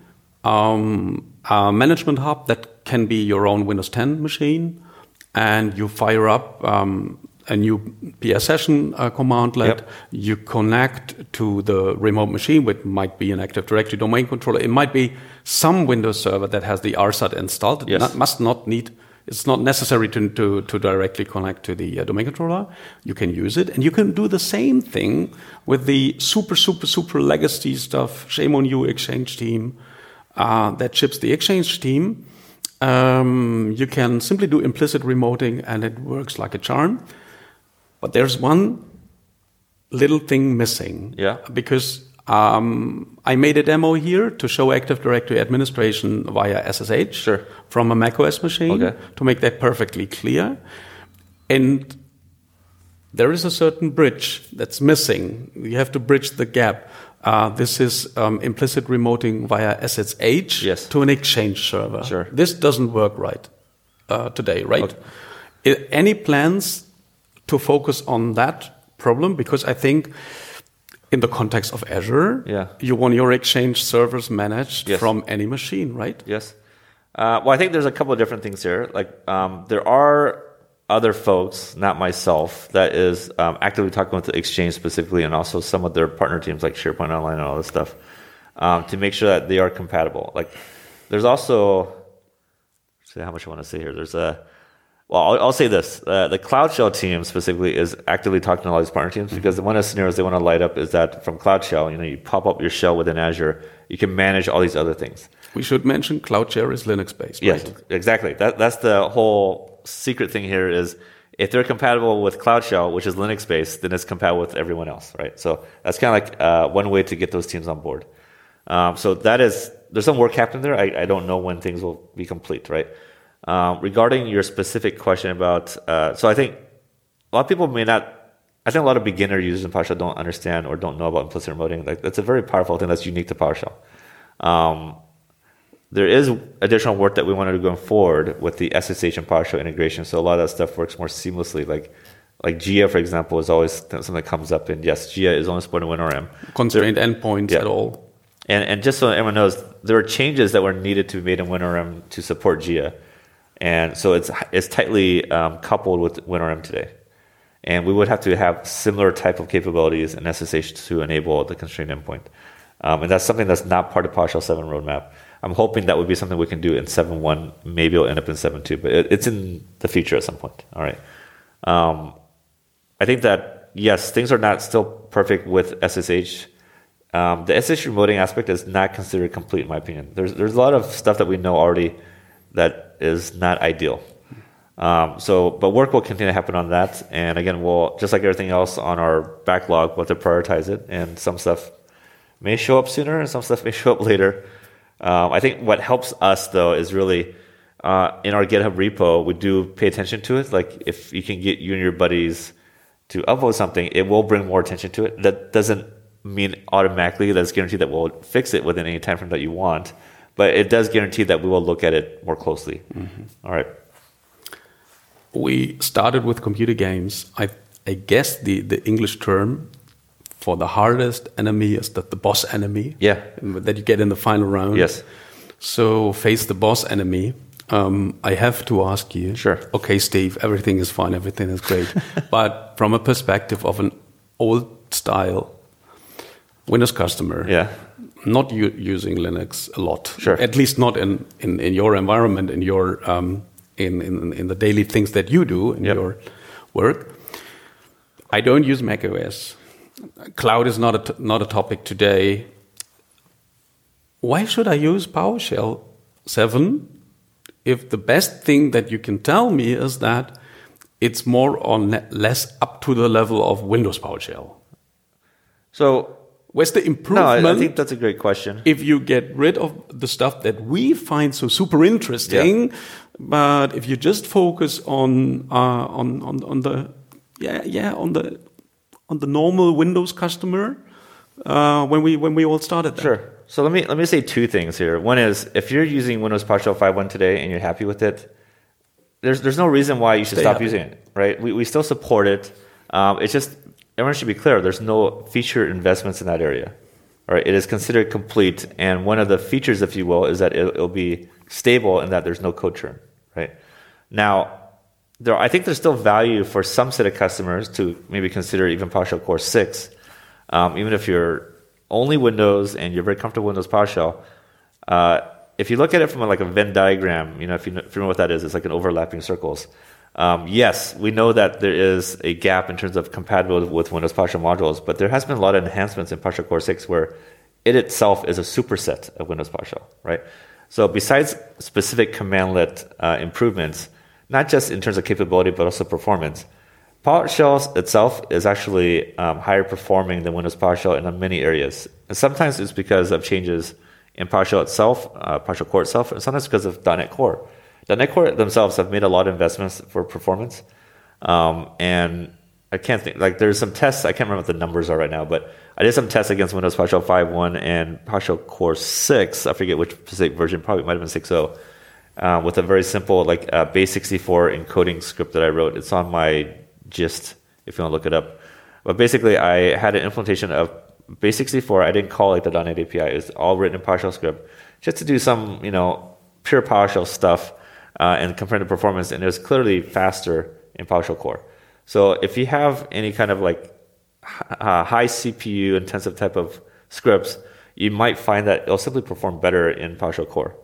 um, a management hub that can be your own Windows 10 machine, and you fire up um, a new PS session uh, commandlet. Yep. You connect to the remote machine, which might be an Active Directory domain controller. It might be some Windows server that has the RSAT installed. It yes. not, must not need. It's not necessary to, to, to directly connect to the uh, domain controller. You can use it, and you can do the same thing with the super, super, super legacy stuff. Shame on you, Exchange team, uh, that ships the Exchange team. Um, you can simply do implicit remoting, and it works like a charm. But there's one little thing missing. Yeah. Because um, I made a demo here to show Active Directory administration via SSH sure. from a macOS machine okay. to make that perfectly clear. And there is a certain bridge that's missing. You have to bridge the gap. Uh, this is um, implicit remoting via SSH yes. to an Exchange server. Sure. This doesn't work right uh, today, right? Okay. It, any plans to focus on that problem because I think in the context of Azure, yeah. you want your Exchange servers managed yes. from any machine, right? Yes. Uh, well, I think there's a couple of different things here. Like um, there are other folks, not myself, that is um, actively talking with the exchange specifically, and also some of their partner teams like SharePoint Online and all this stuff, um, to make sure that they are compatible. Like, there's also, see how much I want to say here. There's a, well, I'll, I'll say this: uh, the Cloud Shell team specifically is actively talking to all these partner teams because one of the scenarios they want to light up is that from Cloud Shell, you know, you pop up your shell within Azure, you can manage all these other things. We should mention Cloud Shell is Linux based. Yes, right? exactly. That, that's the whole secret thing here is if they're compatible with Cloud Shell, which is Linux based, then it's compatible with everyone else, right? So that's kind of like uh, one way to get those teams on board. Um, so that is, there's some work happening there. I, I, don't know when things will be complete, right? Um, regarding your specific question about, uh, so I think a lot of people may not, I think a lot of beginner users in PowerShell don't understand or don't know about implicit remoting. Like that's a very powerful thing that's unique to PowerShell. Um, there is additional work that we want to do going forward with the SSH and PowerShell integration. So a lot of that stuff works more seamlessly. Like like JEA, for example, is always something that comes up. And yes, JEA is only supporting WinRM. Constrained there, endpoints yeah. at all. And and just so everyone knows, there are changes that were needed to be made in WinRM to support JEA. And so it's it's tightly um, coupled with WinRM today. And we would have to have similar type of capabilities in SSH to enable the constrained endpoint. Um, and that's something that's not part of PowerShell 7 roadmap. I'm hoping that would be something we can do in 7.1. Maybe it'll end up in 7.2, but it, it's in the future at some point. All right. Um, I think that, yes, things are not still perfect with SSH. Um, the SSH remoting aspect is not considered complete, in my opinion. There's, there's a lot of stuff that we know already that is not ideal. Um, so, but work will continue to happen on that. And again, we'll, just like everything else on our backlog, we'll have to prioritize it. And some stuff may show up sooner and some stuff may show up later. Um, I think what helps us though is really uh, in our GitHub repo, we do pay attention to it. Like if you can get you and your buddies to upload something, it will bring more attention to it. That doesn't mean automatically that's guaranteed that we'll fix it within any time frame that you want, but it does guarantee that we will look at it more closely. Mm-hmm. All right. We started with computer games. I, I guess the, the English term for the hardest enemy is that the boss enemy. Yeah. That you get in the final round. Yes. So face the boss enemy. Um, I have to ask you. Sure. Okay, Steve, everything is fine, everything is great. but from a perspective of an old style Windows customer, yeah. Not using Linux a lot. Sure. At least not in, in, in your environment, in your um, in, in, in the daily things that you do in yep. your work. I don't use Mac OS cloud is not a, not a topic today. Why should I use PowerShell 7 if the best thing that you can tell me is that it's more or less up to the level of Windows PowerShell? So, where's the improvement? No, I think that's a great question. If you get rid of the stuff that we find so super interesting, yeah. but if you just focus on uh, on, on on the yeah yeah on the on the normal Windows customer uh, when we when we all started. That. Sure. So let me let me say two things here. One is if you're using Windows PowerShell 5.1 today and you're happy with it, there's there's no reason why you should Stay stop happy. using it, right? We we still support it. Um, it's just everyone should be clear. There's no feature investments in that area. All right, it is considered complete, and one of the features, if you will, is that it, it'll be stable and that there's no code churn. Right now, there, I think there's still value for some set of customers to maybe consider even PowerShell Core 6. Um, even if you're only Windows and you're very comfortable with Windows PowerShell, uh, if you look at it from like a Venn diagram, you know, if you, if you know what that is, it's like an overlapping circles. Um, yes, we know that there is a gap in terms of compatibility with Windows PowerShell modules, but there has been a lot of enhancements in PowerShell Core 6 where it itself is a superset of Windows PowerShell, right? So besides specific commandlet uh, improvements, not just in terms of capability, but also performance. PowerShell itself is actually um, higher performing than Windows PowerShell in many areas. And sometimes it's because of changes in PowerShell itself, uh, PowerShell Core itself, and sometimes because of .NET Core. .NET Core themselves have made a lot of investments for performance. Um, and I can't think, like, there's some tests, I can't remember what the numbers are right now, but I did some tests against Windows PowerShell 5.1 and PowerShell Core 6. I forget which specific version, probably might have been 6.0 uh, with a very simple like uh, base64 encoding script that I wrote. It's on my gist if you want to look it up. But basically, I had an implementation of base64. I didn't call it the .NET API. It was all written in PowerShell script just to do some you know pure PowerShell stuff uh, and compare the performance. And it was clearly faster in PowerShell Core. So if you have any kind of like uh, high CPU intensive type of scripts, you might find that it'll simply perform better in PowerShell Core,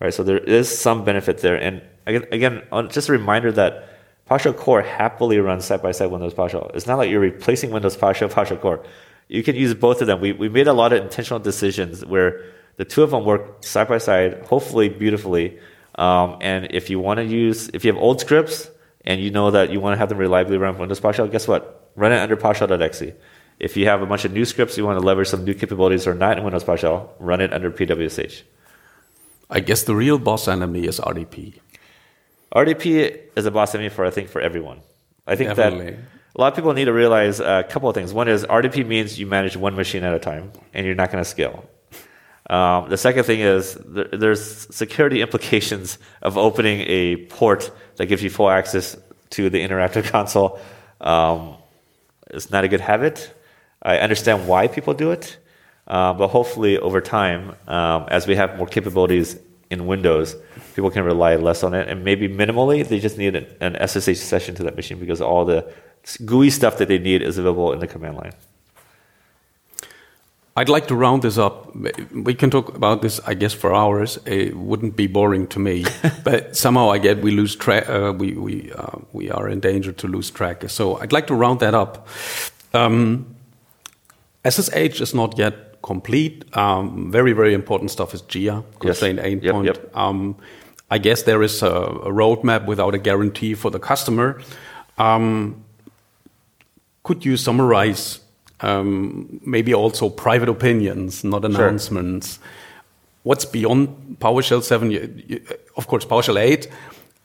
right? So there is some benefit there. And again, again just a reminder that PowerShell Core happily runs side by side Windows PowerShell. It's not like you're replacing Windows PowerShell, PowerShell Core. You can use both of them. We, we made a lot of intentional decisions where the two of them work side by side, hopefully beautifully. Um, and if you want to use, if you have old scripts and you know that you want to have them reliably run on Windows PowerShell, guess what? Run it under PowerShell.exe. If you have a bunch of new scripts you want to leverage some new capabilities or not in Windows PowerShell, run it under PWSH. I guess the real boss enemy is RDP. RDP is a boss enemy for I think for everyone. I think Definitely. that a lot of people need to realize a couple of things. One is RDP means you manage one machine at a time, and you're not going to scale. Um, the second thing is th- there's security implications of opening a port that gives you full access to the interactive console. Um, it's not a good habit. I understand why people do it, uh, but hopefully over time, um, as we have more capabilities in Windows, people can rely less on it, and maybe minimally they just need an, an SSH session to that machine because all the GUI stuff that they need is available in the command line. I'd like to round this up. We can talk about this, I guess, for hours. It wouldn't be boring to me, but somehow I get we lose track. Uh, we we uh, we are in danger to lose track. So I'd like to round that up. Um, SSH is not yet complete. Um, very very important stuff is JEA constrained yes. endpoint. Yep, yep. Um, I guess there is a, a, roadmap without a guarantee for the customer. Um, could you summarize um, maybe also private opinions, not announcements. Sure. What's beyond PowerShell 7? Of course, PowerShell 8,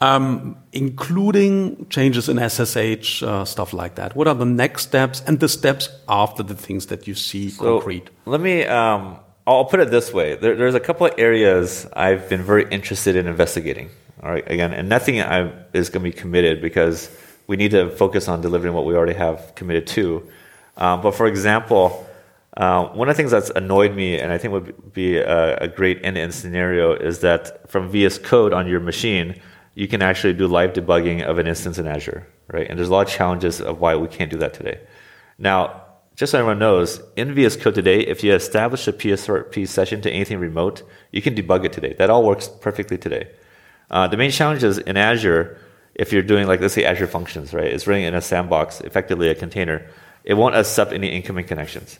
um, including changes in SSH, uh, stuff like that. What are the next steps and the steps after the things that you see so concrete? Let me, um, I'll put it this way. There, there's a couple of areas I've been very interested in investigating. All right, again, and nothing I, is going to be committed because we need to focus on delivering what we already have committed to. Um, but for example, uh, one of the things that's annoyed me, and I think would be a, a great end-to-end scenario, is that from VS Code on your machine, you can actually do live debugging of an instance in Azure, right? And there's a lot of challenges of why we can't do that today. Now, just so everyone knows, in VS Code today, if you establish a PSRP session to anything remote, you can debug it today. That all works perfectly today. Uh, the main challenge is in Azure, if you're doing like let's say Azure Functions, right? It's running in a sandbox, effectively a container it won't accept any incoming connections.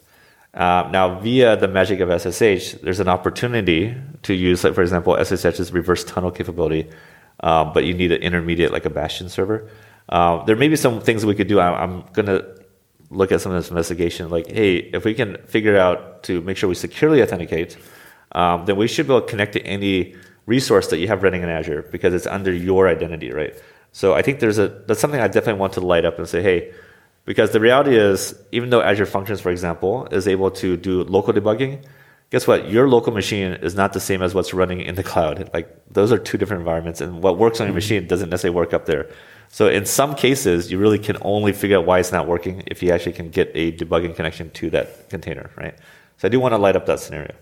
Uh, now, via the magic of SSH, there's an opportunity to use, like, for example, SSH's reverse tunnel capability, uh, but you need an intermediate, like a Bastion server. Uh, there may be some things we could do. I, I'm going to look at some of this investigation. Like, hey, if we can figure out to make sure we securely authenticate, um, then we should be able to connect to any resource that you have running in Azure because it's under your identity, right? So I think there's a that's something I definitely want to light up and say, hey, because the reality is, even though Azure Functions, for example, is able to do local debugging, guess what? Your local machine is not the same as what's running in the cloud. Like those are two different environments, and what works on your mm-hmm. machine doesn't necessarily work up there. So in some cases, you really can only figure out why it's not working if you actually can get a debugging connection to that container, right? So I do want to light up that scenario.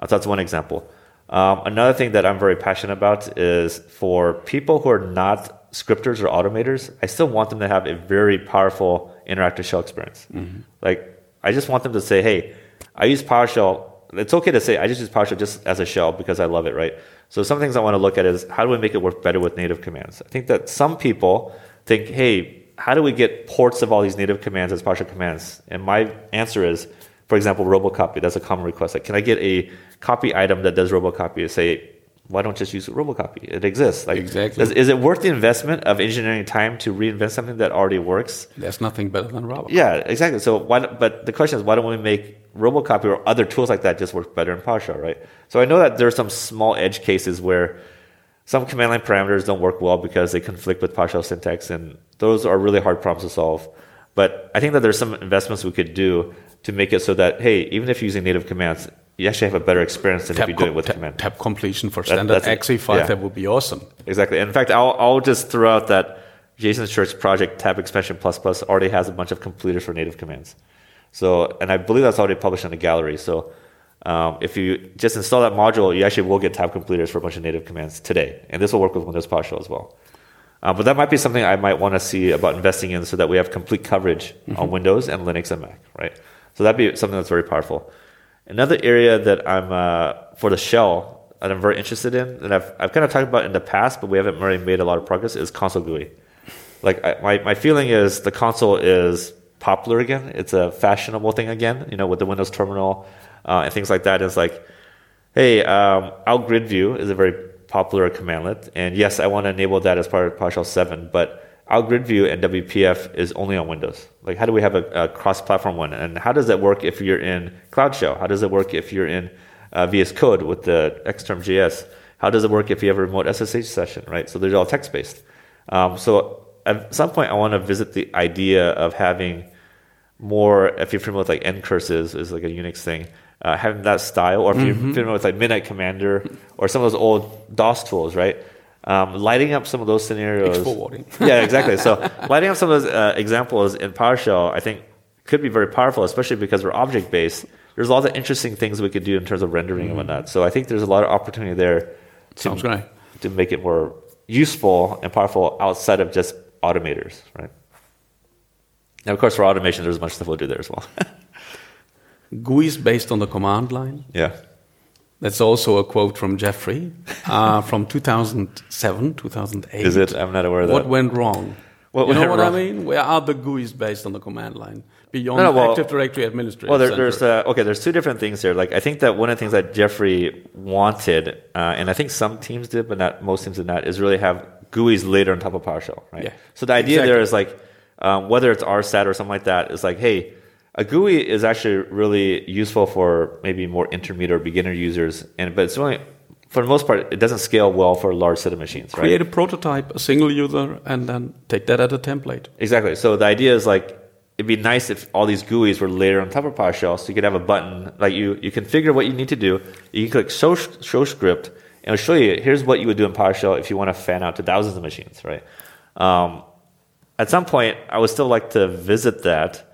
So that's one example. Um, another thing that I'm very passionate about is for people who are not scripters or automators, I still want them to have a very powerful interactive shell experience. Mm-hmm. Like, I just want them to say, hey, I use PowerShell. It's okay to say I just use PowerShell just as a shell because I love it, right? So some things I want to look at is how do we make it work better with native commands? I think that some people think, hey, how do we get ports of all these native commands as PowerShell commands? And my answer is, for example, robocopy. That's a common request. Like, can I get a copy item that does robocopy say why don't just use robocopy? It exists. Like, exactly. Does, is it worth the investment of engineering time to reinvent something that already works? There's nothing better than robocopy. Yeah, exactly. So why? But the question is, why don't we make robocopy or other tools like that just work better in PowerShell, right? So I know that there are some small edge cases where some command line parameters don't work well because they conflict with PowerShell syntax, and those are really hard problems to solve. But I think that there's some investments we could do to make it so that hey, even if you're using native commands, you actually have a better experience than tab if you do it with tab, command. Tab completion for standard that, exe file, yeah. that would be awesome. Exactly. In fact, I'll, I'll just throw out that Jason Shirk project tab expansion plus plus already has a bunch of completers for native commands. So, and I believe that's already published in the gallery. So, um, if you just install that module, you actually will get tab completers for a bunch of native commands today, and this will work with Windows PowerShell as well. Uh, but that might be something I might want to see about investing in so that we have complete coverage mm-hmm. on Windows and Linux and Mac, right? So that'd be something that's very powerful. Another area that I'm uh, for the shell that I'm very interested in, and I've I've kind of talked about in the past, but we haven't really made a lot of progress, is console GUI. Like I, my my feeling is the console is popular again. It's a fashionable thing again. You know, with the Windows terminal uh, and things like that. Is like, hey, um, Out Grid View is a very popular commandlet, and yes, I want to enable that as part of PowerShell 7, but Out Grid View and WPF is only on Windows. Like, how do we have a, a cross-platform one? And how does that work if you're in Cloud Shell? How does it work if you're in uh, VS Code with the Xterm.js? How does it work if you have a remote SSH session, right? So they're all text-based. Um, so at some point, I want to visit the idea of having more, if you're familiar with like ncurses, is like a Unix thing, uh, having that style, or if you're mm-hmm. familiar with like Midnight Commander or some of those old DOS tools, right? Um, lighting up some of those scenarios. Yeah, exactly. So lighting up some of those uh, examples in PowerShell, I think, could be very powerful, especially because we're object based. There's a lot of interesting things we could do in terms of rendering mm-hmm. and whatnot. So I think there's a lot of opportunity there to, Sounds great. to make it more useful and powerful outside of just automators, right? Now, of course, for automation, there's much stuff we'll do there as well. GUI is based on the command line. Yeah. That's also a quote from Jeffrey uh, from 2007, 2008. Is it? I'm not aware of that. What went wrong? What you know what wrong? I mean? Where are the GUIs based on the command line beyond no, no, well, Active Directory Administrator? Well, there, there's uh, okay. There's two different things here. Like I think that one of the things that Jeffrey wanted, uh, and I think some teams did, but not most teams did not, is really have GUIs later on top of PowerShell. Right. Yeah. So the idea exactly. there is like um, whether it's RSAT or something like that, is like, hey, a GUI is actually really useful for maybe more intermediate or beginner users, and but it's only for the most part, it doesn't scale well for a large set of machines. Create right? a prototype, a single user, and then take that as a template. Exactly. So the idea is like it'd be nice if all these GUIs were layered on top of PowerShell, so you could have a button like you you configure what you need to do. You can click show, show script, and it'll show you here's what you would do in PowerShell if you want to fan out to thousands of machines, right? Um, at some point, I would still like to visit that.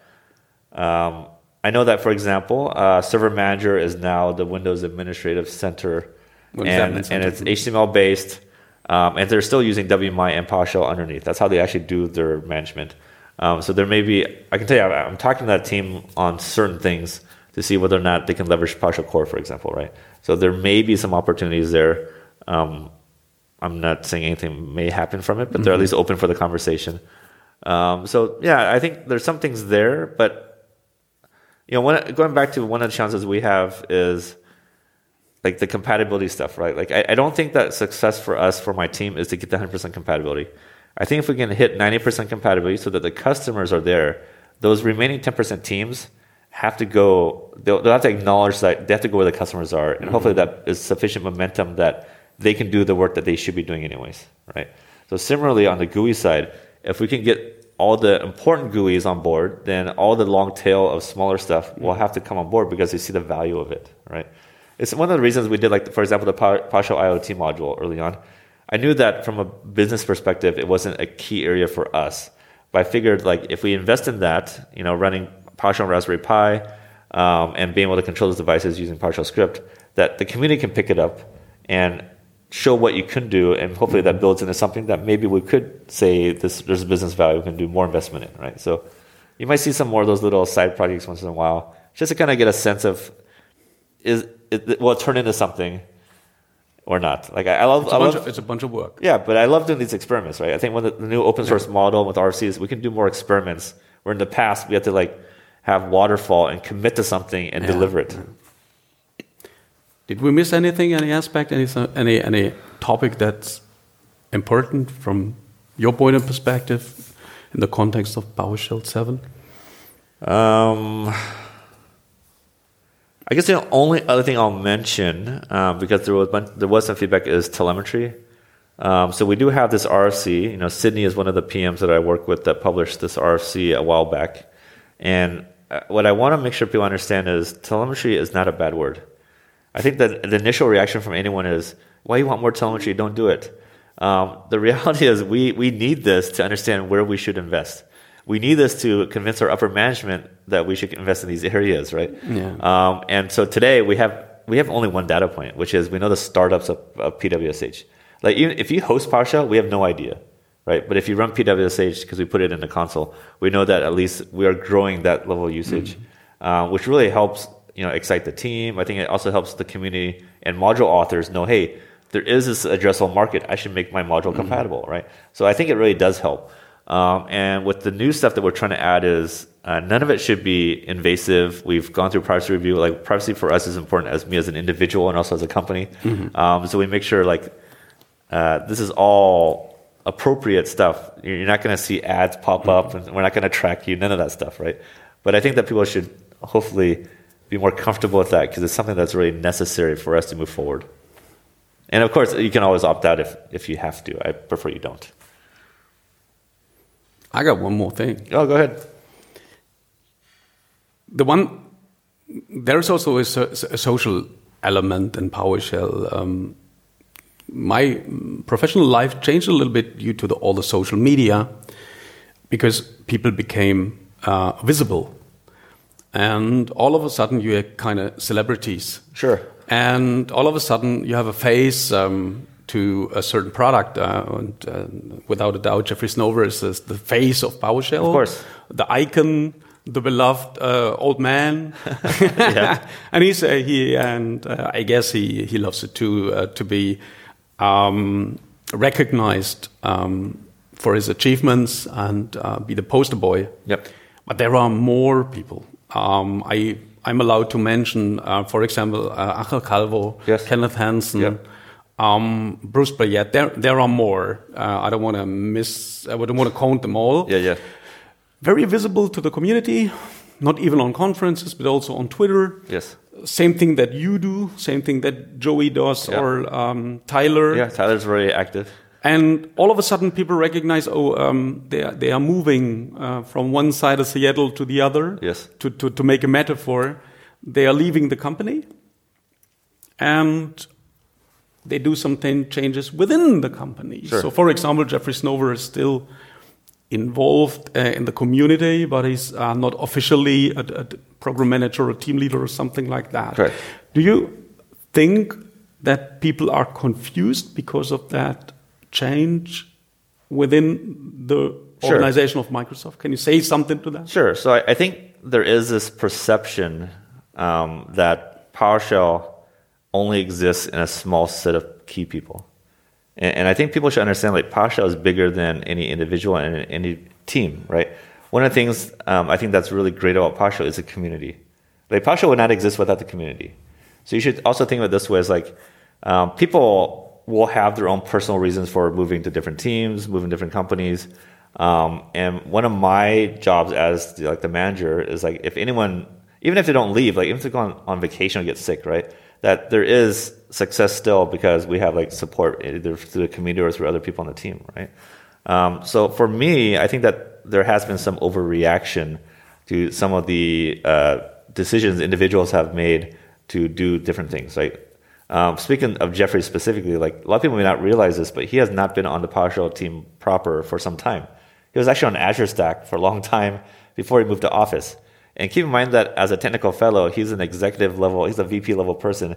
Um, I know that, for example, uh, Server Manager is now the Windows Administrative Center, and, and it's HTML based, um, and they're still using WMI and PowerShell underneath. That's how they actually do their management. Um, so there may be, I can tell you, I'm talking to that team on certain things to see whether or not they can leverage PowerShell Core, for example, right? So there may be some opportunities there. Um, I'm not saying anything may happen from it, but mm-hmm. they're at mm-hmm. least open for the conversation. Um, so yeah, I think there's some things there, but you know, one, going back to one of the challenges we have is like the compatibility stuff, right? Like I, I don't think that success for us for my team is to get the 100% compatibility. I think if we can hit 90% compatibility so that the customers are there, those remaining 10% teams have to go. They'll, they'll have to acknowledge that they have to go where the customers are, and mm-hmm. hopefully that is sufficient momentum that they can do the work that they should be doing anyways, right? So similarly on the GUI side if we can get all the important GUIs on board, then all the long tail of smaller stuff will have to come on board because they see the value of it, right? It's one of the reasons we did, like, for example, the PowerShell IoT module early on. I knew that from a business perspective, it wasn't a key area for us. But I figured, like, if we invest in that, you know, running PowerShell Raspberry Pi um, and being able to control those devices using PowerShell script, that the community can pick it up and show what you can do, and hopefully that mm-hmm. builds into something that maybe we could say this, there's a business value we can do more investment in, right? So you might see some more of those little side projects once in a while, just to kind of get a sense of is it, will it turn into something or not? Like I, I love, it's a, I love, of, it's a bunch of work. Yeah, but I love doing these experiments, right? I think when the, the new open source yeah. model with RFCs, we can do more experiments. Where in the past we had to like have waterfall and commit to something and yeah. deliver it. Mm-hmm. Did we miss anything, any aspect, any, any, any topic that's important from your point of perspective in the context of PowerShell 7? Um, I guess the only other thing I'll mention, um, because there was, there was some feedback, is telemetry. Um, so we do have this RFC. You know, Sydney is one of the PMs that I work with that published this RFC a while back. And uh, what I want to make sure people understand is telemetry is not a bad word. I think that the initial reaction from anyone is, why you want more telemetry? Don't do it. Um, the reality is we, we need this to understand where we should invest. We need this to convince our upper management that we should invest in these areas, right? Yeah. Um, and so today we have we have only one data point, which is we know the startups of, of PWSH. Like even if you host PowerShell, we have no idea. right? But if you run PWSH because we put it in the console, we know that at least we are growing that level of usage, mm-hmm. uh, which really helps you know excite the team. I think it also helps the community and module authors know, hey, there is this addressable market. I should make my module mm-hmm. compatible, right? So I think it really does help. Um, and with the new stuff that we're trying to add is uh, none of it should be invasive. We've gone through privacy review. Like privacy for us is important as me as an individual and also as a company. Mm-hmm. Um, so we make sure like uh, this is all appropriate stuff. You're not going to see ads pop mm-hmm. up, and we're not going to track you. None of that stuff, right? But I think that people should hopefully be more comfortable with that because it's something that's really necessary for us to move forward. And of course, you can always opt out if, if you have to. I prefer you don't. I got one more thing. Oh, go ahead. The one, there's also a, a social element in PowerShell. Um, my professional life changed a little bit due to the, all the social media because people became uh, visible. And all of a sudden, you're kind of celebrities. Sure. And all of a sudden, you have a face. Um, to a certain product. Uh, and uh, without a doubt, Jeffrey Snover is, the face of PowerShell. Of course. The icon, the beloved uh, old man. and he's, uh, he, and uh, I guess he, he loves it too, uh, to be um, recognized um, for his achievements and be the poster boy. Yep. But there are more people. Um, I, I'm allowed to mention, for example, Angel Calvo, yes. Kenneth Hansen, um, Bruce Payette. There, there are more. Uh, I don't want to miss. I don't want to count them all. Yeah, yeah. Very visible to the community, not even on conferences, but also on Twitter. Yes. Same thing that you do. Same thing that Joey does yeah. or um, Tyler. Yeah, Tyler's very active. And all of a sudden, people recognize, oh, um, they are, they are moving uh, from one side of Seattle to the other. Yes. To, to, to make a metaphor, they are leaving the company, and they do some changes within the company. Sure. So, for example, Jeffrey Snover is still involved uh, in the community, but he's uh, not officially a, a, program manager or team leader or something like that. Correct. Do you think that people are confused because of that change within the sure. organization of Microsoft? Can you say something to that? Sure. So I, I think there is this perception um, that PowerShell only exists in a small set of key people. And, and I think people should understand like PowerShell is bigger than any individual and any team, right? One of the things um, I think that's really great about PowerShell is the community. Like PowerShell would not exist without the community. So you should also think of it this way: as like um, people will have their own personal reasons for moving to different teams, moving different companies. Um, and one of my jobs as the, like the manager is like if anyone, even if they don't leave, like even if they go on, on vacation or get sick, right? that there is success still because we have like support either through the community or through other people on the team, right? Um, so for me, I think that there has been some overreaction to some of the uh, decisions individuals have made to do different things. Right? Um, speaking of Jeffrey specifically, like a lot of people may not realize this, but he has not been on the PowerShell team proper for some time. He was actually on Azure Stack for a long time before he moved to Office. And keep in mind that as a technical fellow, he's an executive level, he's a VP level person.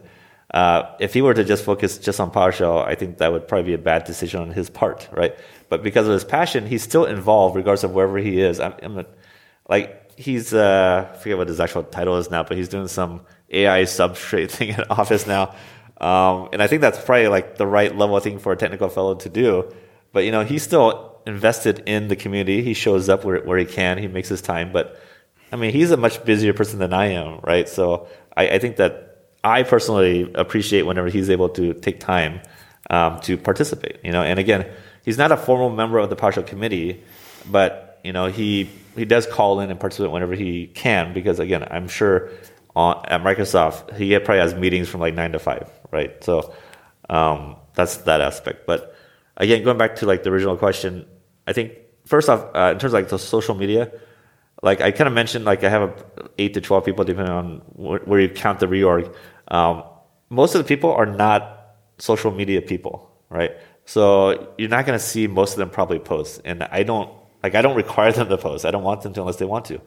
Uh, if he were to just focus just on PowerShell, I think that would probably be a bad decision on his part, right? But because of his passion, he's still involved regardless of wherever he is. I'm, I'm a, like he's uh, I forget what his actual title is now, but he's doing some AI substrate thing at Office now, um, and I think that's probably like the right level thing for a technical fellow to do. But you know, he's still invested in the community. He shows up where where he can. He makes his time, but I mean, he's a much busier person than I am, right? So I, I think that I personally appreciate whenever he's able to take time um, to participate. You know, and again, he's not a formal member of the PowerShell committee, but you know, he he does call in and participate whenever he can because again, I'm sure at Microsoft he probably has meetings from like nine to five, right? So um, that's that aspect. But again, going back to like the original question, I think first off, uh, in terms of like the social media like I kind of mentioned, like I have a, eight to twelve people depending on wh- where you count the reorg. Um, most of the people are not social media people, right? So you're not going to see most of them probably post, and I don't like I don't require them to post. I don't want them to unless they want to.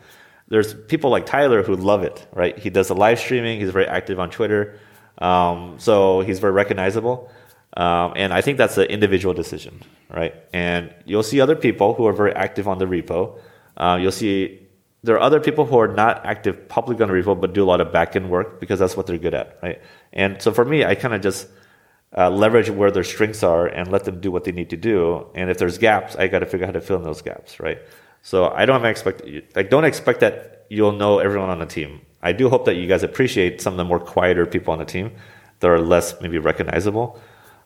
There's people like Tyler who love it, right? He does the live streaming. He's very active on Twitter, um, so he's very recognizable. Um, and I think that's an individual decision, right? And you'll see other people who are very active on the repo. Uh, you'll see there are other people who are not active publicly on the repo but do a lot of back-end work because that's what they're good at, right? And so for me, I kind of just uh, leverage where their strengths are and let them do what they need to do. And if there's gaps, I got to figure out how to fill in those gaps, right? So I don't expect like don't expect that you'll know everyone on the team. I do hope that you guys appreciate some of the more quieter people on the team that are less maybe recognizable.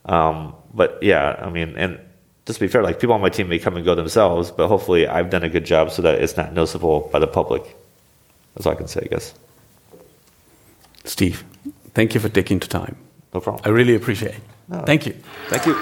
Um, but yeah, I mean, and just to be fair, like people on my team may come and go themselves, but hopefully I've done a good job so that it's not noticeable by the public. That's all I can say, I guess. Steve, thank you for taking the time. No problem. I really appreciate it. No, thank you. Thank you.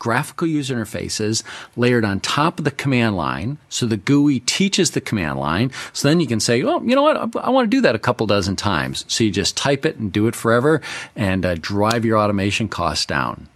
Graphical user interfaces layered on top of the command line. So the GUI teaches the command line. So then you can say, oh, you know what? I, want to do that a couple dozen times. So you just type it and do it forever and uh, drive your automation costs down.